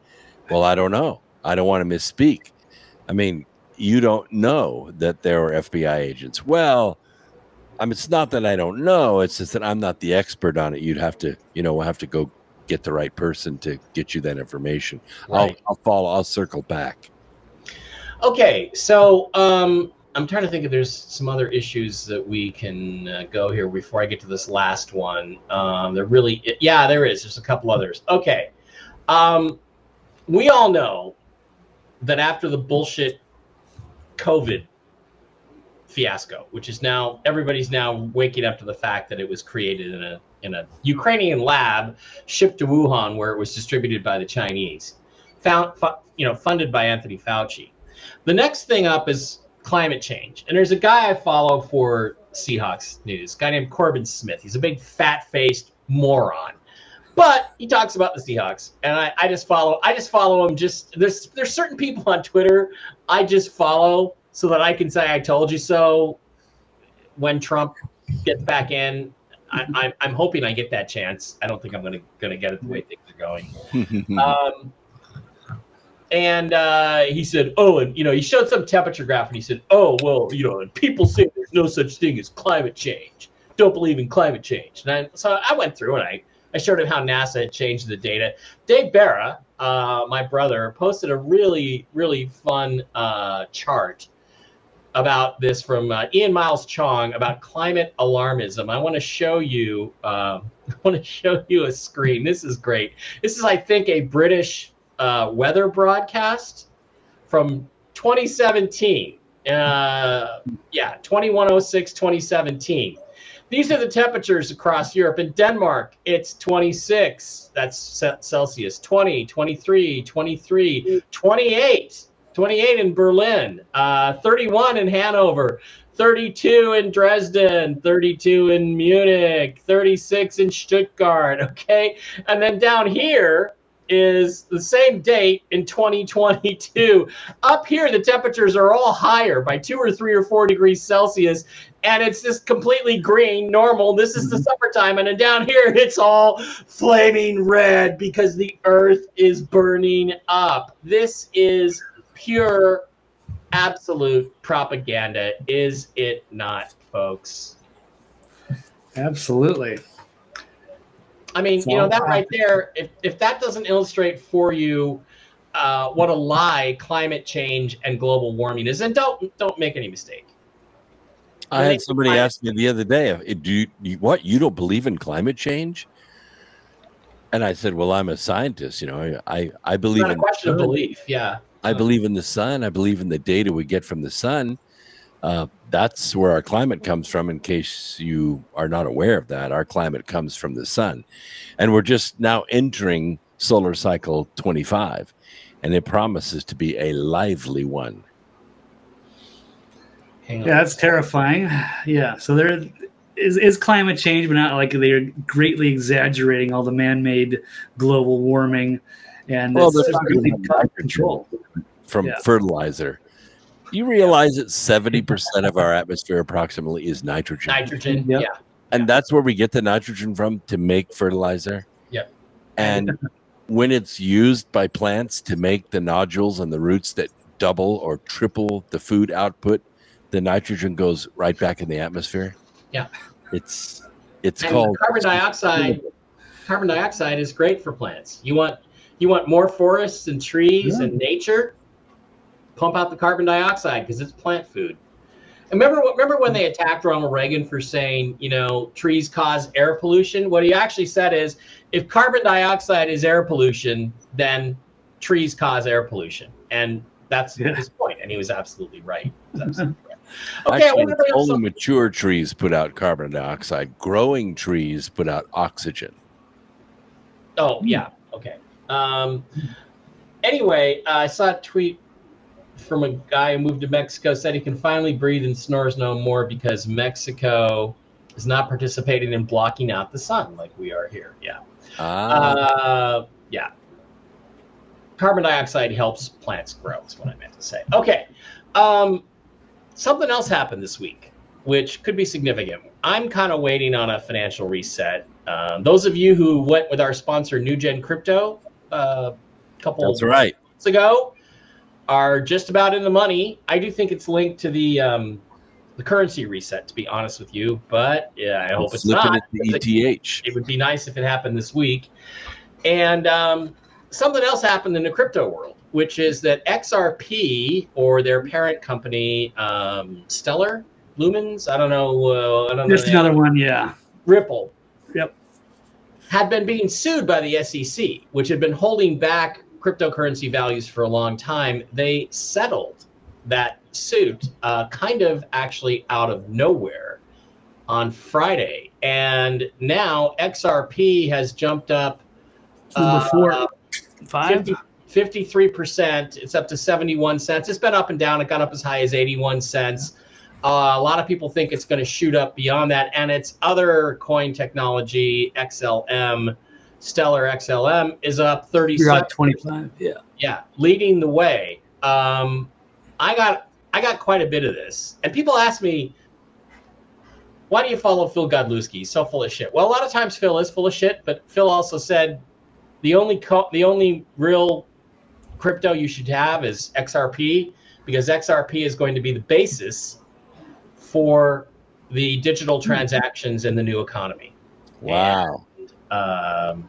Well, I don't know. I don't want to misspeak. I mean, you don't know that there were FBI agents. Well, I mean, it's not that I don't know. It's just that I'm not the expert on it. You'd have to, you know, we'll have to go get the right person to get you that information. Right. I'll, I'll follow. I'll circle back. Okay, so um, I'm trying to think if there's some other issues that we can uh, go here before I get to this last one. Um, there really, yeah, there is. There's a couple others. Okay, um, we all know that after the bullshit COVID fiasco, which is now everybody's now waking up to the fact that it was created in a in a Ukrainian lab shipped to Wuhan, where it was distributed by the Chinese, found fu- you know funded by Anthony Fauci. The next thing up is climate change. And there's a guy I follow for Seahawks news, a guy named Corbin Smith. He's a big fat faced moron. But he talks about the Seahawks. And I, I just follow I just follow him just there's there's certain people on Twitter I just follow so that I can say I told you so when Trump gets back in. I, I'm, I'm hoping I get that chance. I don't think I'm gonna gonna get it the way things are going. Um, and uh, he said, "Oh, and you know, he showed some temperature graph, and he said, "Oh, well, you know, and people say there's no such thing as climate change. Don't believe in climate change." And I, so I went through and I I showed him how NASA had changed the data. Dave Bara, uh, my brother, posted a really really fun uh, chart about this from uh, Ian Miles Cheong about climate alarmism. I want to show you. Um, I want to show you a screen. This is great. This is, I think, a British uh, weather broadcast from 2017. Uh, yeah, 2106, 2017. These are the temperatures across Europe. In Denmark, it's 26. That's Celsius. 20, 23, 23, 28. 28 in Berlin, uh, 31 in Hanover, 32 in Dresden, 32 in Munich, 36 in Stuttgart. Okay. And then down here is the same date in 2022. Up here, the temperatures are all higher by two or three or four degrees Celsius. And it's just completely green, normal. This is the mm-hmm. summertime. And then down here, it's all flaming red because the earth is burning up. This is pure, absolute propaganda, is it not, folks? Absolutely. I mean, you know, that right there, if, if that doesn't illustrate for you uh, what a lie climate change and global warming is, then don't don't make any mistake. I I had somebody climate- ask me the other day, "Uh, "Do you, you what? You don't believe in climate change?" And I said, "Well, I'm a scientist. You know, I I, I believe in question of belief. Yeah. I believe in the sun. I believe in the data we get from the sun. Uh, that's where our climate comes from. In case you are not aware of that, our climate comes from the sun, and we're just now entering solar cycle 25, and it promises to be a lively one. Yeah, that's terrifying. Yeah, so there is, is climate change, but not like they're greatly exaggerating all the man-made global warming, and Well, it's they're just really out of control. from Yeah. fertilizer. You realize that 70% of our atmosphere approximately is nitrogen. Nitrogen. Yep. Yeah. And that's where we get the nitrogen from to make fertilizer. Yep. And when it's used by plants to make the nodules and the roots that double or triple the food output, the nitrogen goes right back in the atmosphere. Yeah. It's it's And called carbon dioxide. Carbon dioxide is great for plants. You want you want more forests and trees and nature. Pump out the carbon dioxide because it's plant food. And remember, remember when they attacked Ronald Reagan for saying, you know, trees cause air pollution? What he actually said is, if carbon dioxide is air pollution, then trees cause air pollution, and that's Yeah. his point. And he was absolutely right. Was absolutely right. Okay, Actually, want to bring it's up only some- mature trees put out carbon dioxide. Growing trees put out oxygen. Oh yeah, okay. Um, anyway, uh, I saw a tweet from a guy who moved to Mexico said he can finally breathe and snores no more because Mexico is not participating in blocking out the sun like we are here. Yeah. Ah, Uh, yeah. Carbon dioxide helps plants grow, is what I meant to say. Okay. Um, something else happened this week, which could be significant. I'm kind of waiting on a financial reset. Um, those of you who went with our sponsor, NewGen Crypto, uh, a couple that's right. months ago, are just about in the money. I do think it's linked to the um, the currency reset, to be honest with you. But yeah, I hope it's Flipping not. it to ETH. It would be nice if it happened this week. And um, something else happened in the crypto world, which is that XRP or their parent company, um, Stellar Lumens, I don't know, uh, I don't Just know, another one, yeah. Ripple, Yep. had been being sued by the SEC, which had been holding back cryptocurrency values for a long time. They settled that suit, uh, kind of actually out of nowhere on Friday. And now XRP has jumped up four, uh, five. 50, 53%. It's up to 71 cents. It's been up and down. It got up as high as 81 cents. Uh, a lot of people think it's going to shoot up beyond that. And its other coin technology, XLM, Stellar XLM, is up You're 37 25. Yeah. yeah, leading the way. Um, I got I got quite a bit of this, and people ask me, "Why do you follow Phil Godlewski? He's so full of shit." Well, a lot of times Phil is full of shit, but Phil also said the only co- the only real crypto you should have is XRP because XRP is going to be the basis for the digital transactions in the new economy. Wow. Um,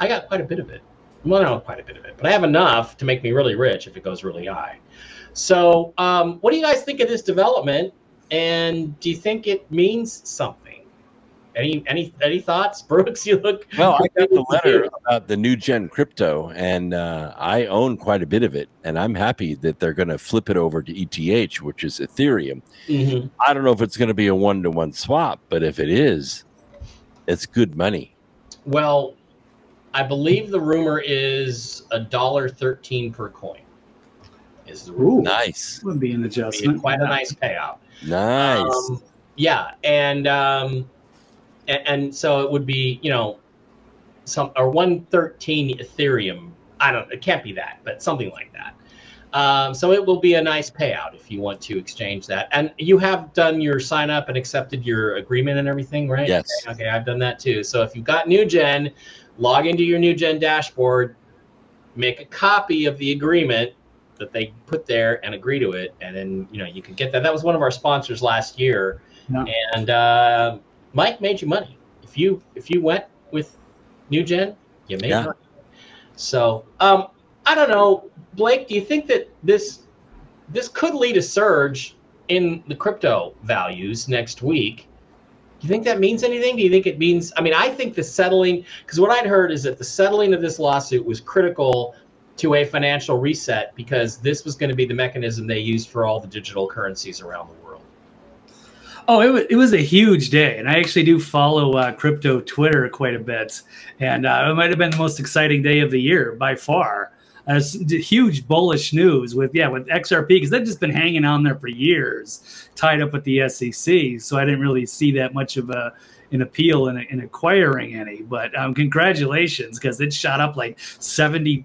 I got quite a bit of it. Well, not quite a bit of it, but I have enough to make me really rich if it goes really high. So, um, what do you guys think of this development? And do you think it means something? Any any any thoughts, Brooks? You look Well, I got the letter about the new gen crypto, and uh, I own quite a bit of it, and I'm happy that they're going to flip it over to ETH, which is Ethereum. Mhm. I don't know if it's going to be a one to one swap, but if it is, it's good money. Well, I believe the rumor is a dollar thirteen per coin. Is the rumor? Ooh, Nice, would be an Be adjustment. quite a nice payout. nice. Um, yeah, and um, and, and so it would be you know some or one thirteen Ethereum. I don't. It can't be that, but something like that. Um, so it will be a nice payout if you want to exchange that. And you have done your sign up and accepted your agreement and everything, right? Yes. Okay, okay, I've done that too. So if you've got NewGen, log into your NewGen dashboard, make a copy of the agreement that they put there and agree to it, and then you know you can get that. That was one of our sponsors last year, Yeah. and uh, Mike made you money if you if you went with NewGen, you made Yeah. money. So um, I don't know, Blake. Do you think that this this could lead a surge in the crypto values next week? Do you think that means anything? Do you think it means? I mean, I think the settling because what I'd heard is that the settling of this lawsuit was critical to a financial reset because this was going to be the mechanism they used for all the digital currencies around the world. Oh, it was, it was a huge day. And I actually do follow uh, crypto Twitter quite a bit. And uh, it might have been the most exciting day of the year by far. Uh, huge bullish news with, yeah, with XRP, because they've just been hanging on there for years, tied up with the SEC. So I didn't really see that much of a, an appeal in, in acquiring any. But um, congratulations, because it shot up like 73%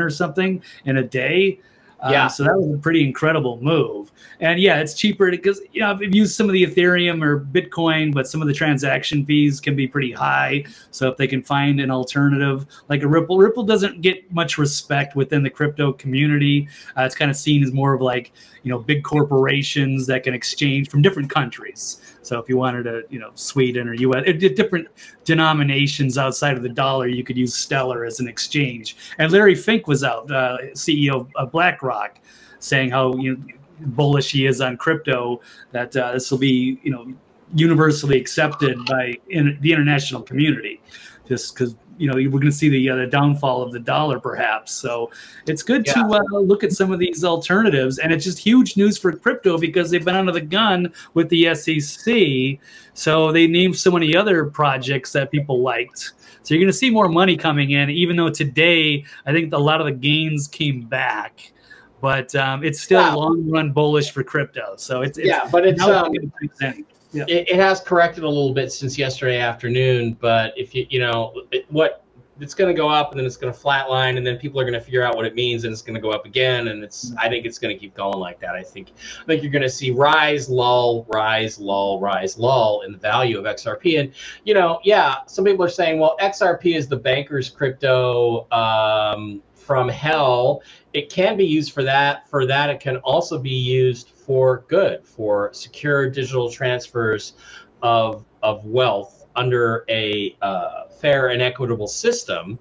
or something in a day. Um, Yeah. so that was a pretty incredible move. And yeah, it's cheaper because you know I've used some of the Ethereum or Bitcoin, but some of the transaction fees can be pretty high. So if they can find an alternative like a Ripple, Ripple doesn't get much respect within the crypto community. Uh, it's kind of seen as more of like you know big corporations that can exchange from different countries. So if you wanted to, you know, Sweden or US, it, it- different denominations outside of the dollar, you could use Stellar as an exchange. And Larry Fink was out, uh, CEO of BlackRock, saying how you know, bullish he is on crypto. That uh, this will be, you know, universally accepted by in, the international community, just because you know we're going to see the, uh, the downfall of the dollar, perhaps. So it's good to uh, look at some of these alternatives, and it's just huge news for crypto because they've been under the gun with the SEC. So they named so many other projects that people liked. So you're going to see more money coming in, even though today I think a lot of the gains came back. But um, it's still Yeah. long run bullish for crypto. So it's, it's yeah, but it's um, getting things in. Yeah. it, it has corrected a little bit since yesterday afternoon. But if you you know it, what it's going to go up and then it's going to flatline and then people are going to figure out what it means and it's going to go up again and it's I think it's going to keep going like that. I think I think you're going to see rise, lull, rise, lull, rise, lull in the value of XRP. And you know, yeah, some people are saying, well, XRP is the banker's crypto um, from hell. It can be used for that. For that, it can also be used for good, for secure digital transfers of of wealth under a uh, fair and equitable system.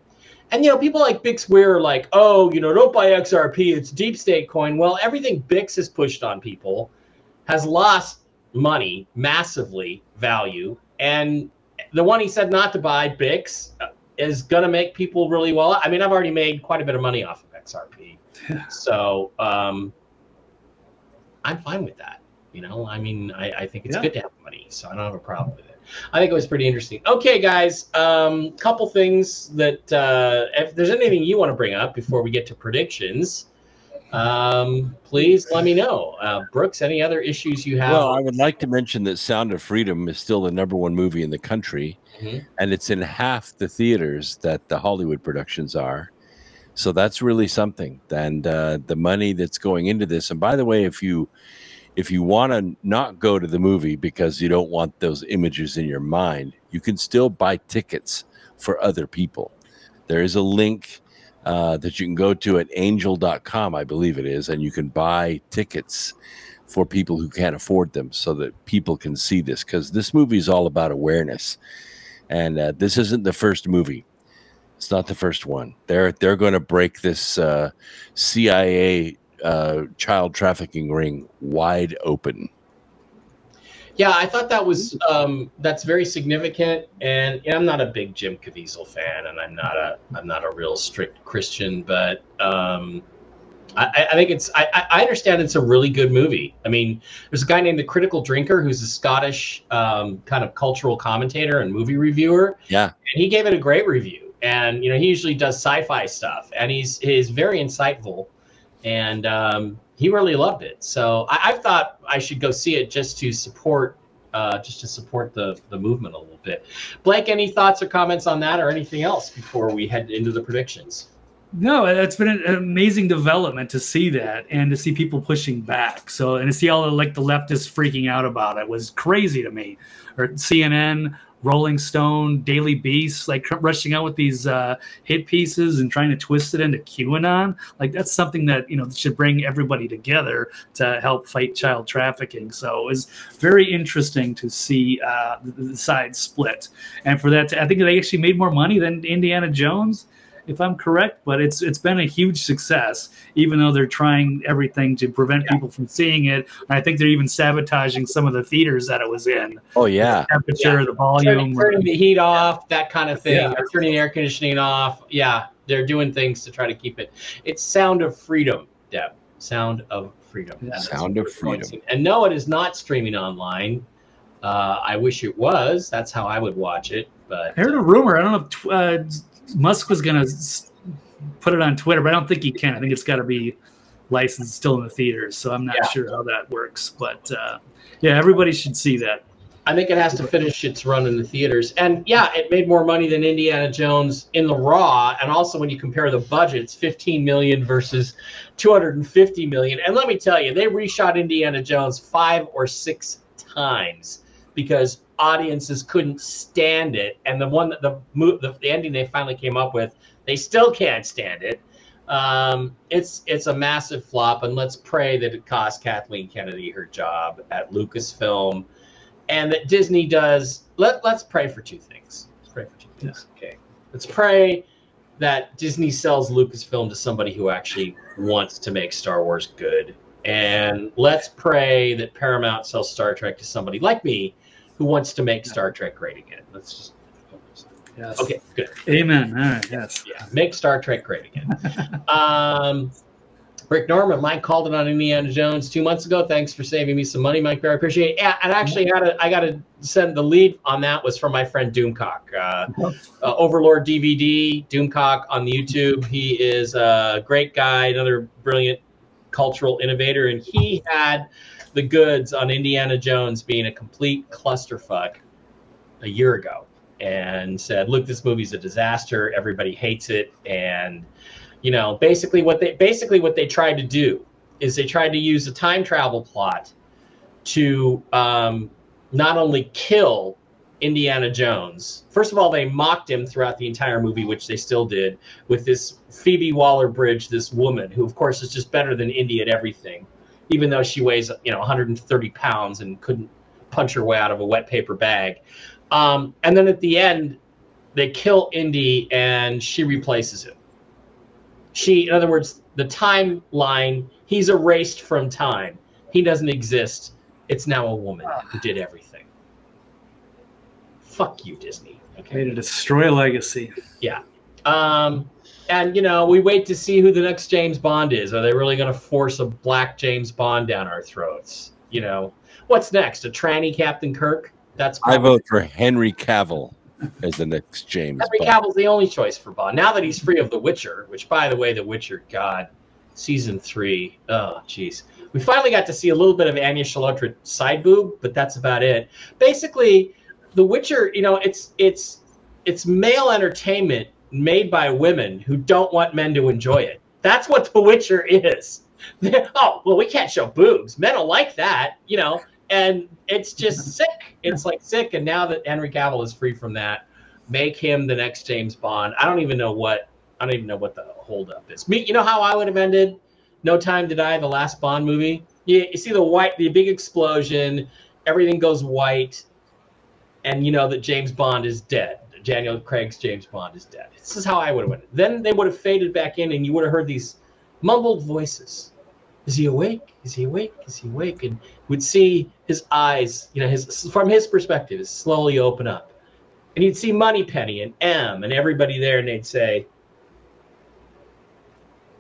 And you know, people like Bix Weir are like, oh, you know, don't buy XRP, it's deep state coin. Well, everything Bix has pushed on people has lost money massively value. And the one he said not to buy, Bix, uh, is gonna make people really well. I mean, I've already made quite a bit of money off of XRP. so um I'm fine with that. You know, I mean, I, I think it's Yeah. good to have money, so I don't have a problem with it. I think it was pretty interesting. Okay, guys, um, couple things that uh, if there's anything you want to bring up before we get to predictions, um, please let me know. Uh, Brooks, any other issues you have? Well, I would like to mention that Sound of Freedom is still the number one movie in the country, Mhm. and it's in half the theaters that the Hollywood productions are. So that's really something. And uh, the money that's going into this. And by the way, if you if you want to not go to the movie because you don't want those images in your mind, you can still buy tickets for other people. There is a link uh, that you can go to at angel.com, I believe it is, and you can buy tickets for people who can't afford them so that people can see this because this movie is all about awareness. And uh, this isn't the first movie. It's not the first one. They're they're going to break this uh, CIA uh, child trafficking ring wide open. Yeah, I thought that was um, that's very significant, and I'm not a big Jim Caviezel fan, and I'm not a I'm not a real strict Christian, but um, I, I think it's I, I- I understand it's a really good movie. I mean, there's a guy named the Critical Drinker who's a Scottish um, kind of cultural commentator and movie reviewer, Yeah, and he gave it a great review. And you know, he usually does sci-fi stuff, and he's he's very insightful, and um, he really loved it. So I, I thought I should go see it just to support, uh, just to support the the movement a little bit. Blake, any thoughts or comments on that, or anything else before we head into the predictions? No, it's been an amazing development to see that and to see people pushing back. So and to see all the like the leftists freaking out about it was crazy to me. Or CNN, Rolling Stone, Daily Beast, like rushing out with these uh, hit pieces and trying to twist it into QAnon. Like that's something that you know should bring everybody together to help fight child trafficking. So it was very interesting to see uh, the, the sides split, and for that, to, I think they actually made more money than Indiana Jones if I'm correct, but it's it's been a huge success, even though they're trying everything to prevent people from seeing it. And I think they're even sabotaging some of the theaters that it was in. Oh yeah. Temperature, Yeah. the volume. Turning, turning the heat off, that kind of thing, Yeah. or turning the air conditioning off. Yeah, they're doing things to try to keep it. It's Sound of Freedom, Deb. Sound of Freedom. Yeah. Sound of Freedom. to. And no, it is not streaming online. Uh, I wish it was. That's how I would watch it. But I heard a rumor. I don't know if tw- uh, Musk was going to put it on Twitter, but I don't think he can. I think it's got to be licensed still in the theaters. So I'm not Yeah. sure how that works. But uh, yeah, everybody should see that. I think it has to finish its run in the theaters. And yeah, it made more money than Indiana Jones in the raw. And also when you compare the budgets, 15 million versus 250 million. And let me tell you, they reshot Indiana Jones five or six times because audiences couldn't stand it. And the one that the the, the ending they finally came up with, they still can't stand it. Um, it's it's a massive flop, and let's pray that it cost Kathleen Kennedy her job at Lucasfilm and that Disney does. Let Let's pray for two things. Let's pray for two things. Okay. Let's pray that Disney sells Lucasfilm to somebody who actually wants to make Star Wars good, and let's pray that Paramount sells Star Trek to somebody like me who wants to make Star Trek great again. Let's just. Yes. Okay, good. Amen. All right. Yes. Yeah, make Star Trek great again. um, Rick Norman, Mike called it on Indiana Jones two months ago. Thanks for saving me some money, Mike. Very appreciate it. Yeah, and actually, had a, I got to send the lead on that was from my friend Doomcock, uh, uh, Overlord DVD, Doomcock on the YouTube. He is a great guy, another brilliant cultural innovator, and he had the goods on Indiana Jones being a complete clusterfuck a year ago and said, "Look, this movie's a disaster. Everybody hates it." And you know, basically what they basically what they tried to do is they tried to use a time travel plot to um, not only kill Indiana Jones. First of all, they mocked him throughout the entire movie, which they still did with this Phoebe Waller-Bridge, this woman who, of course, is just better than Indy at everything, even though she weighs you know 130 pounds and couldn't punch her way out of a wet paper bag. Um, and then at the end, they kill Indy and she replaces him. She, in other words, the timeline, he's erased from time. He doesn't exist. It's now a woman who did everything. Fuck you, Disney. Okay. Way to destroy a legacy. Yeah. Um, and you know, we wait to see who the next James Bond is. Are they really going to force a black James Bond down our throats? You know, what's next? A tranny Captain Kirk? That's I vote for Henry Cavill as the next James. Henry Bond. Cavill's the only choice for Bond. Now that he's free of The Witcher, which, by the way, The Witcher, God, season three, oh, jeez. We finally got to see a little bit of Anya Chalotra side boob, but that's about it. Basically, The Witcher, you know, it's it's it's male entertainment made by women who don't want men to enjoy it. That's what The Witcher is. oh, well, we can't show boobs. Men will like that, you know, and it's just sick. It's like sick. And now that Henry Cavill is free from that, make him the next James Bond. I don't even know what I don't even know what the holdup is. Me, you know how I would have ended No Time to Die, the last Bond movie. You, you see the white, the big explosion, everything goes white, and you know that James Bond is dead. Daniel Craig's James Bond is dead. This is how I would have went. Then they would have faded back in, and you would have heard these mumbled voices. Is he awake? Is he awake? Is he awake? And would see his eyes, you know, his from his perspective, slowly open up, and you'd see Moneypenny and M and everybody there, and they'd say,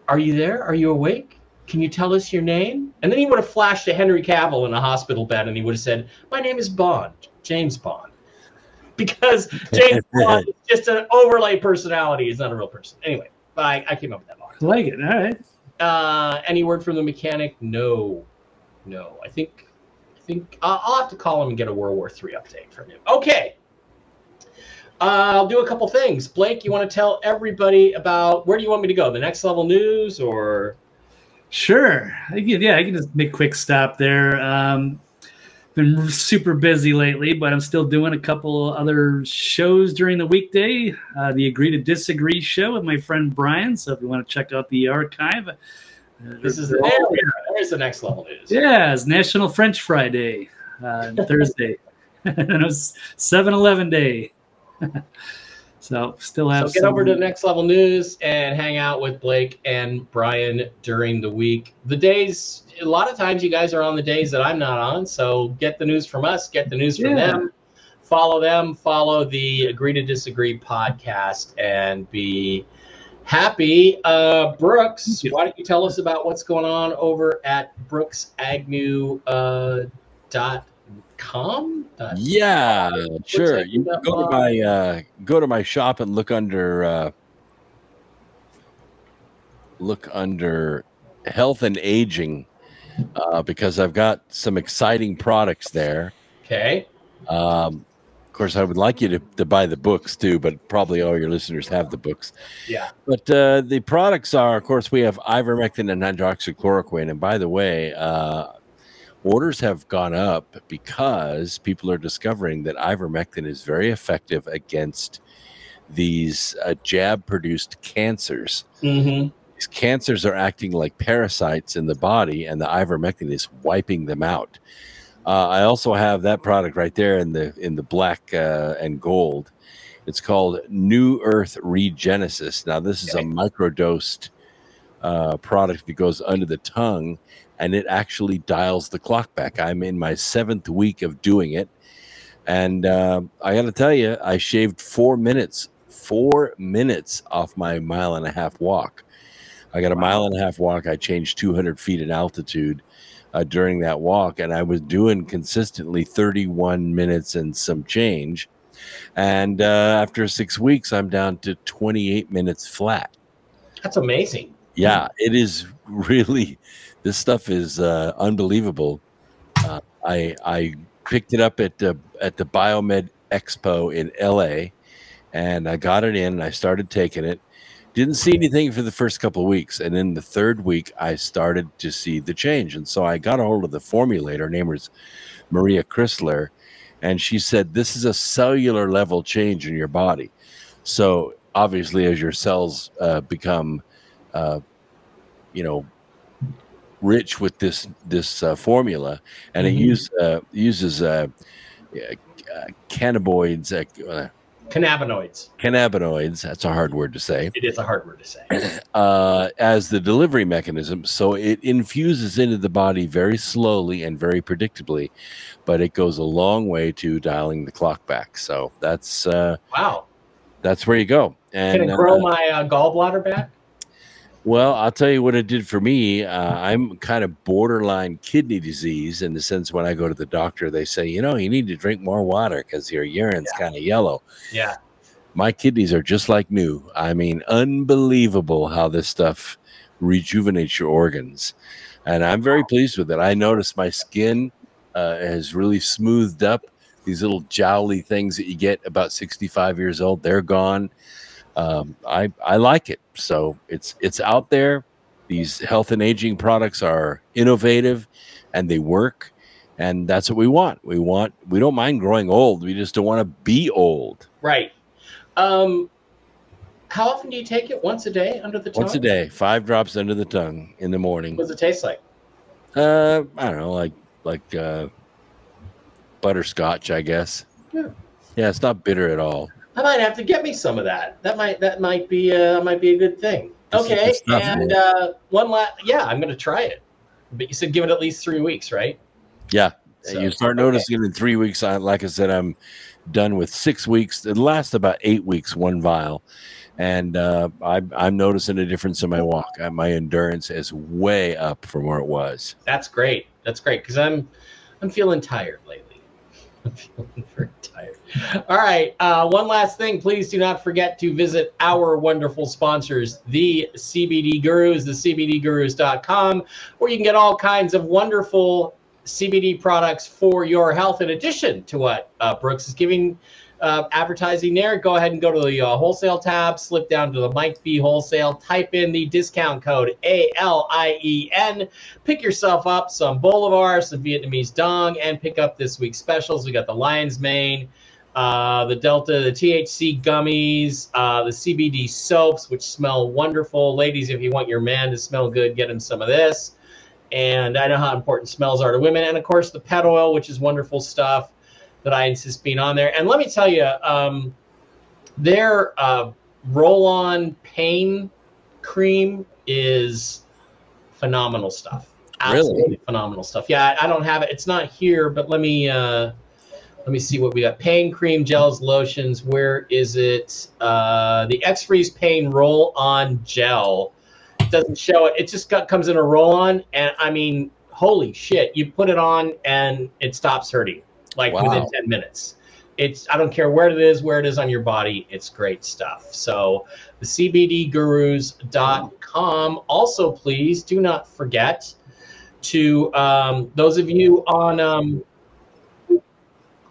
"Are you there? Are you awake? Can you tell us your name?" And then he would have flashed to Henry Cavill in a hospital bed, and he would have said, "My name is Bond, James Bond," because James Bond is just an overlay personality. He's not a real person. Anyway, I, I came up with that line. I like it. All right. Uh, any word from the mechanic? No, no. I think, I think uh, I'll have to call him and get a World War III update from him. Okay. Uh, I'll do a couple things. Blake, you want to tell everybody about where do you want me to go? The next level news or? Sure. I can, yeah, I can just make a quick stop there. Um, been super busy lately, but I'm still doing a couple other shows during the weekday. Uh, the Agree to Disagree show with my friend Brian. So if you want to check out the archive, uh, This is they're there all- we are. There's the next level news. yeah, it's National French Friday, uh, Thursday. and it was 7 Eleven Day. so still have So get some- over to the next level news and hang out with Blake and Brian during the week. The days, a lot of times you guys are on the days that I'm not on. So get the news from us, get the news from Yeah. them, follow them, follow the Agree to Disagree podcast, and be Happy uh, Brooks. Why don't you tell us about what's going on over at brooksagnew uh, dot com? Dot- Yeah, sure. like You go to line? my uh, go to my shop and look under uh, look under health and aging uh, because I've got some exciting products there. Okay. Um, of course, I would like you to, to buy the books too, but probably all your listeners have the books. Yeah. But uh, the products are, of course, we have ivermectin and hydroxychloroquine. And by the way, uh, orders have gone up because people are discovering that ivermectin is very effective against these uh, jab produced cancers. Mm-hmm. Cancers are acting like parasites in the body, and the ivermectin is wiping them out. Uh, I also have that product right there in the in the black uh, and gold. It's called New Earth Regenesis. Now, this is a microdosed uh, product that goes under the tongue, and it actually dials the clock back. I'm in my seventh week of doing it, and uh, I got to tell you, I shaved four minutes, four minutes off my mile and a half walk. I got a mile and a half walk. I changed 200 feet in altitude uh, during that walk, and I was doing consistently 31 minutes and some change. And uh, after six weeks, I'm down to 28 minutes flat. That's amazing. Yeah, it is really. This stuff is uh, unbelievable. Uh, I I picked it up at the at the Biomed Expo in LA, and I got it in. And I started taking it. Didn't see anything for the first couple of weeks, and then the third week I started to see the change. And so I got a hold of the formulator. Her name was Maria Chrysler, and she said this is a cellular level change in your body. So obviously, as your cells uh, become uh, you know rich with this this uh, formula and it Mhm. use, uh, uses uh, uh, cannabinoids uh, uh, Cannabinoids. cannabinoids that's a hard word to say It is a hard word to say. uh, as the delivery mechanism so it infuses into the body very slowly and very predictably but it goes a long way to dialing the clock back so that's uh, Wow. that's where you go and Can it grow uh, my uh, gallbladder back? Well, I'll tell you what it did for me. Uh, I'm kind of borderline kidney disease in the sense when I go to the doctor, they say, you know, you need to drink more water because your urine's kind of yellow. Yeah. My kidneys are just like new. I mean, unbelievable how this stuff rejuvenates your organs. And I'm very pleased with it. I notice my skin uh, has really smoothed up. These little jowly things that you get about 65 years old, they're gone um, I I like it. So it's it's out there. These health and aging products are innovative, and they work, and that's what we want. We want we don't mind growing old. We just don't want to be old. Right. Um, how often do you take it? Once a day under the tongue? Once a day, five drops under the tongue in the morning. What does it taste like? Uh, I don't know, like like uh, butterscotch, I guess. Yeah. Yeah, it's not bitter at all. I might have to get me some of that. That might that might be uh might be a good thing. Okay, good and uh, one last yeah, I'm gonna try it. But you said give it at least three weeks, right? Yeah, So, you start okay. noticing in three weeks. I, like I said, I'm done with six weeks. It lasts about eight weeks, one vial, and uh, I, I'm noticing a difference in my walk. Uh, my endurance is way up from where it was. That's great. That's great because I'm I'm feeling tired lately. I'm feeling very tired. All right. Uh, one last thing. Please do not forget to visit our wonderful sponsors, the CBD Gurus, the CBDGurus.com, where you can get all kinds of wonderful CBD products for your health. In addition to what uh, Brooks is giving uh, advertising there, go ahead and go to the uh, wholesale tab, slip down to the Mike B Wholesale, type in the discount code A L I E N pick yourself up some Bolivar, some Vietnamese Dong, and pick up this week's specials. We got the Lion's Mane, uh, the Delta, the THC gummies, uh, the CBD soaps, which smell wonderful. Ladies, if you want your man to smell good, get him some of this. And I know how important smells are to women. And of course, the pet oil, which is wonderful stuff that I insist being on there. And let me tell you, um, their uh, roll on pain cream is phenomenal stuff. Really? Phenomenal stuff. Yeah, I, I don't have it. It's not here, but let me uh, let me see what we got. Pain cream, gels, lotions. Where is it? Uh, the X Freeze Pain Roll On Gel. It doesn't show it. It just got, comes in a roll on, and I mean, holy shit! You put it on and it stops hurting like Wow. within ten minutes. It's I don't care where it is, where it is on your body. It's great stuff. So the CBDGurus.com. Also, please do not forget to um, those of you on. Um,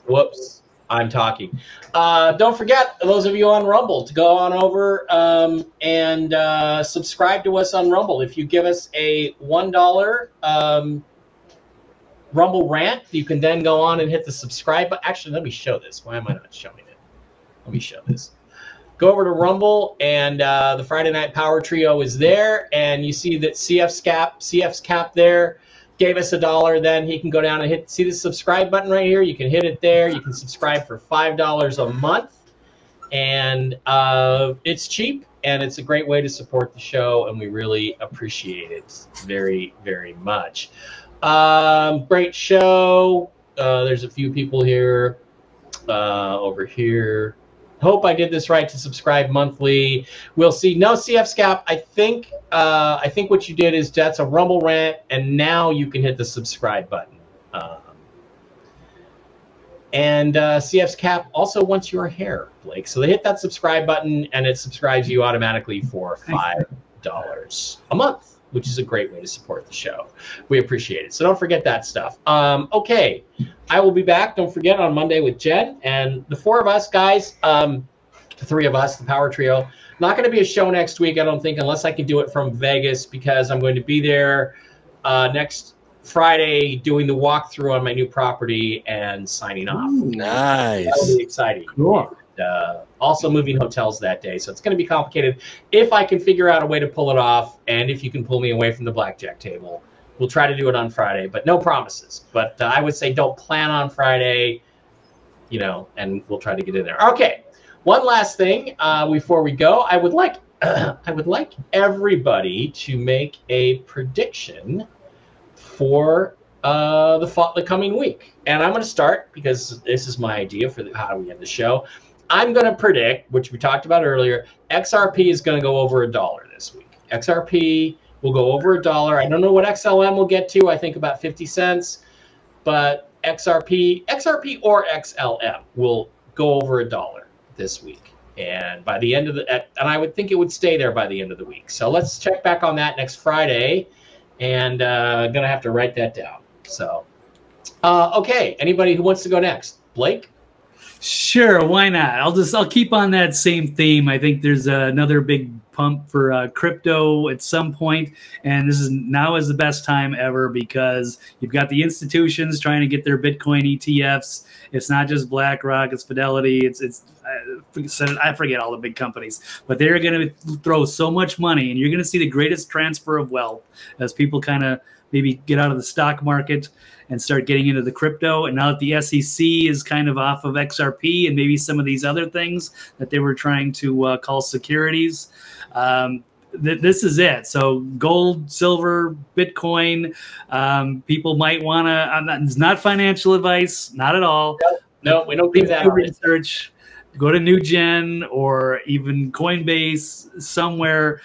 whoops, I'm talking. Uh, don't forget those of you on Rumble to go on over um, and uh, subscribe to us on Rumble. If you give us a one dollar. Um, Rumble rant. You can then go on and hit the subscribe button. Actually, let me show this. Why am I not showing it? Let me show this. Go over to Rumble, and uh, the Friday Night Power Trio is there, and you see that CF's cap, CF's cap there gave us a dollar. Then he can go down and hit. See the subscribe button right here. You can hit it there. You can subscribe for five dollars a month, and uh, it's cheap and it's a great way to support the show, and we really appreciate it very, very much. Um, great show. Uh, there's a few people here, uh, over here. Hope I did this right to subscribe monthly. We'll see. No CF Scap. I think uh, I think what you did is that's a Rumble rant, and now you can hit the subscribe button. Um, and uh, CF's cap also wants your hair, Blake. So they hit that subscribe button, and it subscribes you automatically for five dollars a month, which is a great way to support the show. We appreciate it. So don't forget that stuff. Um, okay, I will be back. Don't forget on Monday with Jen and the four of us guys. Um, the three of us, the Power Trio. Not going to be a show next week, I don't think, unless I can do it from Vegas because I'm going to be there uh, next Friday doing the walkthrough on my new property and signing off. Nice. That'll be exciting. Cool. Uh, also moving hotels that day, so it's going to be complicated. If I can figure out a way to pull it off, and if you can pull me away from the blackjack table, we'll try to do it on Friday. But no promises. But uh, I would say don't plan on Friday, you know, and we'll try to get in there. Okay. One last thing uh, before we go, I would like I would like everybody to make a prediction for uh, the the coming week, and I'm going to start because this is my idea for the, how we end the show. I'm going to predict, which we talked about earlier, XRP is going to go over a dollar this week. XRP will go over a dollar. I don't know what XLM will get to. I think about 50 cents, but XRP, XRP or XLM will go over a dollar this week. And by the end of the, and I would think it would stay there by the end of the week. So let's check back on that next Friday, and uh, gonna have to write that down. So, uh, okay, anybody who wants to go next, Blake? Sure, why not? I'll just I'll keep on that same theme. I think there's uh, another big pump for uh, crypto at some point, and this is now is the best time ever because you've got the institutions trying to get their Bitcoin ETFs. It's not just BlackRock, it's Fidelity, it's it's I I forget all the big companies, but they're going to throw so much money, and you're going to see the greatest transfer of wealth as people kind of maybe get out of the stock market and start getting into the crypto. And now that the SEC is kind of off of XRP and maybe some of these other things that they were trying to uh, call securities, um, th- this is it. So gold, silver, Bitcoin. Um, people might want to. It's not financial advice, not at all. No, we don't give that. Research. Go to NewGen or even Coinbase somewhere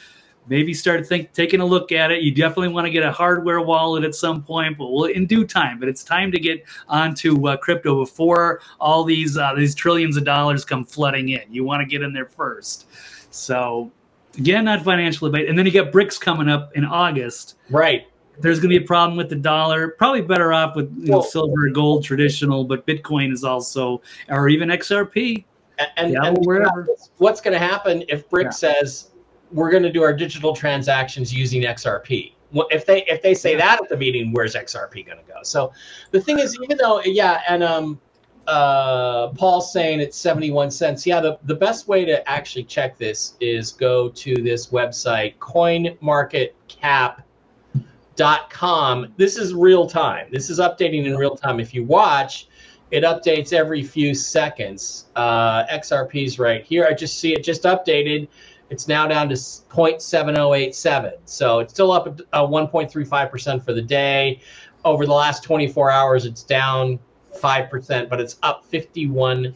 maybe start think taking a look at it. You definitely want to get a hardware wallet at some point, but we'll in due time. But it's time to get onto uh, crypto before all these uh, these trillions of dollars come flooding in. You want to get in there first. So again, not financial advice. And then you got BRICS coming up in August. Right. There's going to be a problem with the dollar. Probably better off with you know, Well- silver, gold, traditional, but Bitcoin is also, or even XRP. And, and, Yeah, and wherever. what's going to happen if BRIC Yeah. says we're going to do our digital transactions using XRP? What- If they if they say that at the meeting, where's XRP going to go? So the thing is, even though yeah, and um, uh, Paul's saying it's seventy one cents. Yeah, the the best way to actually check this is go to this website, CoinMarketCap.com. This is real time. This is updating in real time. If you watch, it updates every few seconds. Uh, XRP's right here. I just see it just updated. It's now down to 0.7087. So it's still up uh, 1.35% for the day. Over the last 24 hours, it's down 5%, but it's up 51%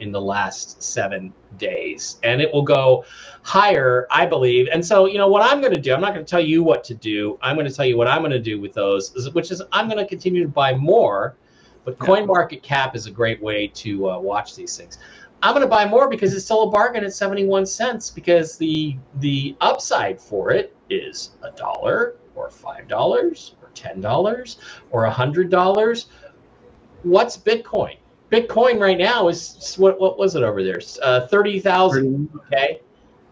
in the last seven days. And it will go higher, I believe. And so, you know, what I'm going to do, I'm not going to tell you what to do. I'm going to tell you what I'm going to do with those, which is I'm going to continue to buy more. But CoinMarketCap is a great way to uh, watch these things. I'm going to buy more because it's still a bargain at 71 cents because the the upside for it is a dollar or five dollars or ten dollars or a hundred dollars. What's Bitcoin? Bitcoin right now is what what was it over there? Uh, thirty thousand. Okay.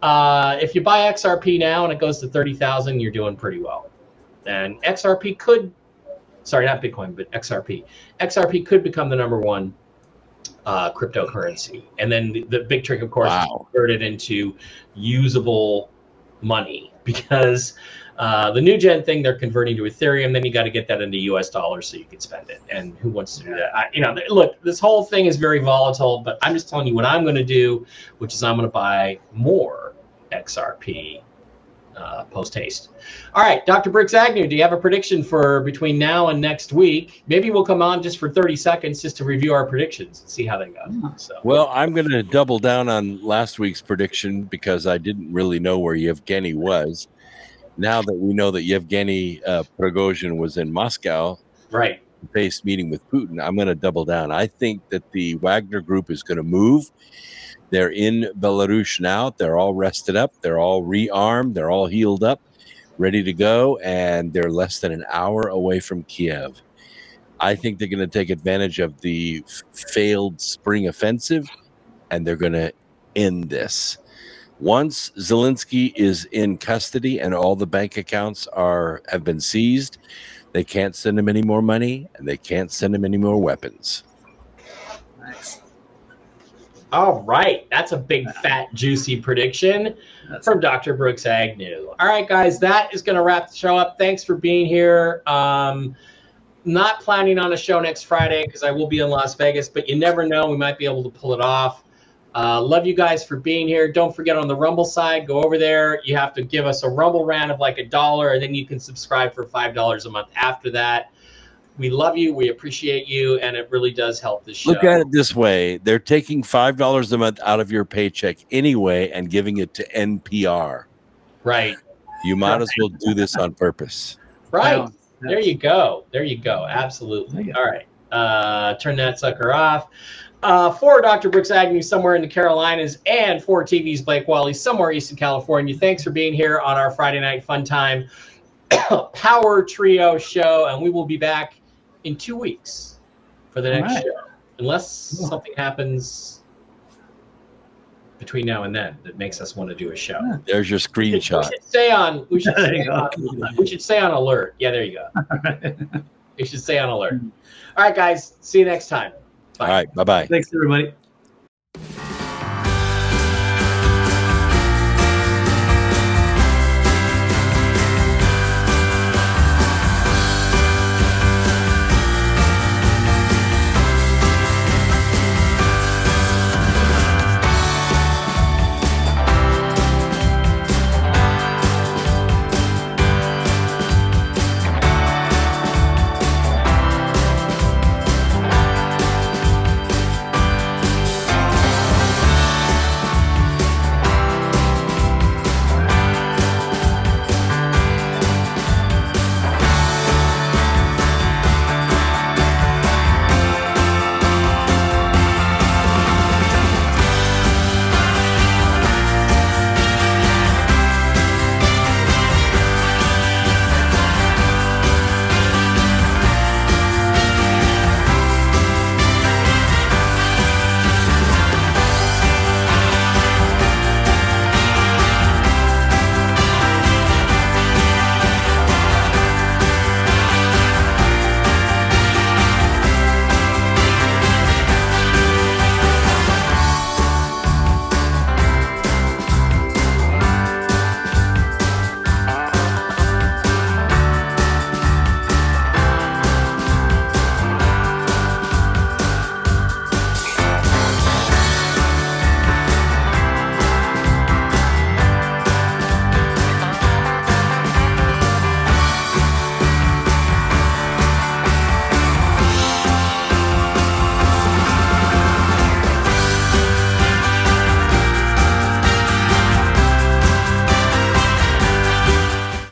Uh, if you buy XRP now and it goes to thirty thousand, you're doing pretty well. And XRP could, sorry, not Bitcoin, but XRP. XRP could become the number one uh, cryptocurrency. And then the, the big trick, of course, is to Wow. convert it into usable money because uh, the new gen thing they're converting to Ethereum. Then you got to get that into US dollars so you can spend it. And who wants to do that? I, you know, th- look, this whole thing is very volatile, but I'm just telling you what I'm going to do, which is I'm going to buy more XRP uh, post haste. All right, Dr. Brooks Agnew, do you have a prediction for between now and next week? Maybe we'll come on just for 30 seconds just to review our predictions and see how they go. So, Well, I'm going to double down on last week's prediction because I didn't really know where Yevgeny was. Now that we know that Yevgeny uh, Prigozhin was in Moscow, right. face meeting with Putin, I'm going to double down. I think that the Wagner group is going to move. They're in Belarus now. They're all rested up. They're all rearmed. They're all healed up, ready to go. And they're less than an hour away from Kiev. I think they're going to take advantage of the failed spring offensive and they're going to end this. Once Zelensky is in custody and all the bank accounts are have been seized, they can't send him any more money and they can't send him any more weapons. All right. That's a big, fat, juicy prediction That's from Dr. Brooks Agnew. All right, guys, that is going to wrap the show up. Thanks for being here. Um, not planning on a show next Friday because I will be in Las Vegas, but you never know. We might be able to pull it off. Uh, love you guys for being here. Don't forget on the Rumble side, go over there. You have to give us a Rumble rant of like a dollar, and then you can subscribe for $5 a month after that. We love you. We appreciate you, and it really does help the show. Look at it this way they're taking $5 a month out of your paycheck anyway and giving it to NPR. Right. You might as well do this on purpose. Right. Yeah. There you go. There you go. Absolutely. All right. Uh, turn that sucker off. Uh, for Dr. Brooks Agnew, somewhere in the Carolinas, and for TV's Blake Walley, somewhere east in California. Thanks for being here on our Friday night fun time power trio show, and we will be back in two weeks for the next right. show, unless something happens between now and then that makes us want to do a show. There's your screenshot. We should stay on. We should stay on, we should stay on alert. Yeah, there you go. We should stay on alert. All right, guys. See you next time. All right. Bye bye. Thanks, everybody.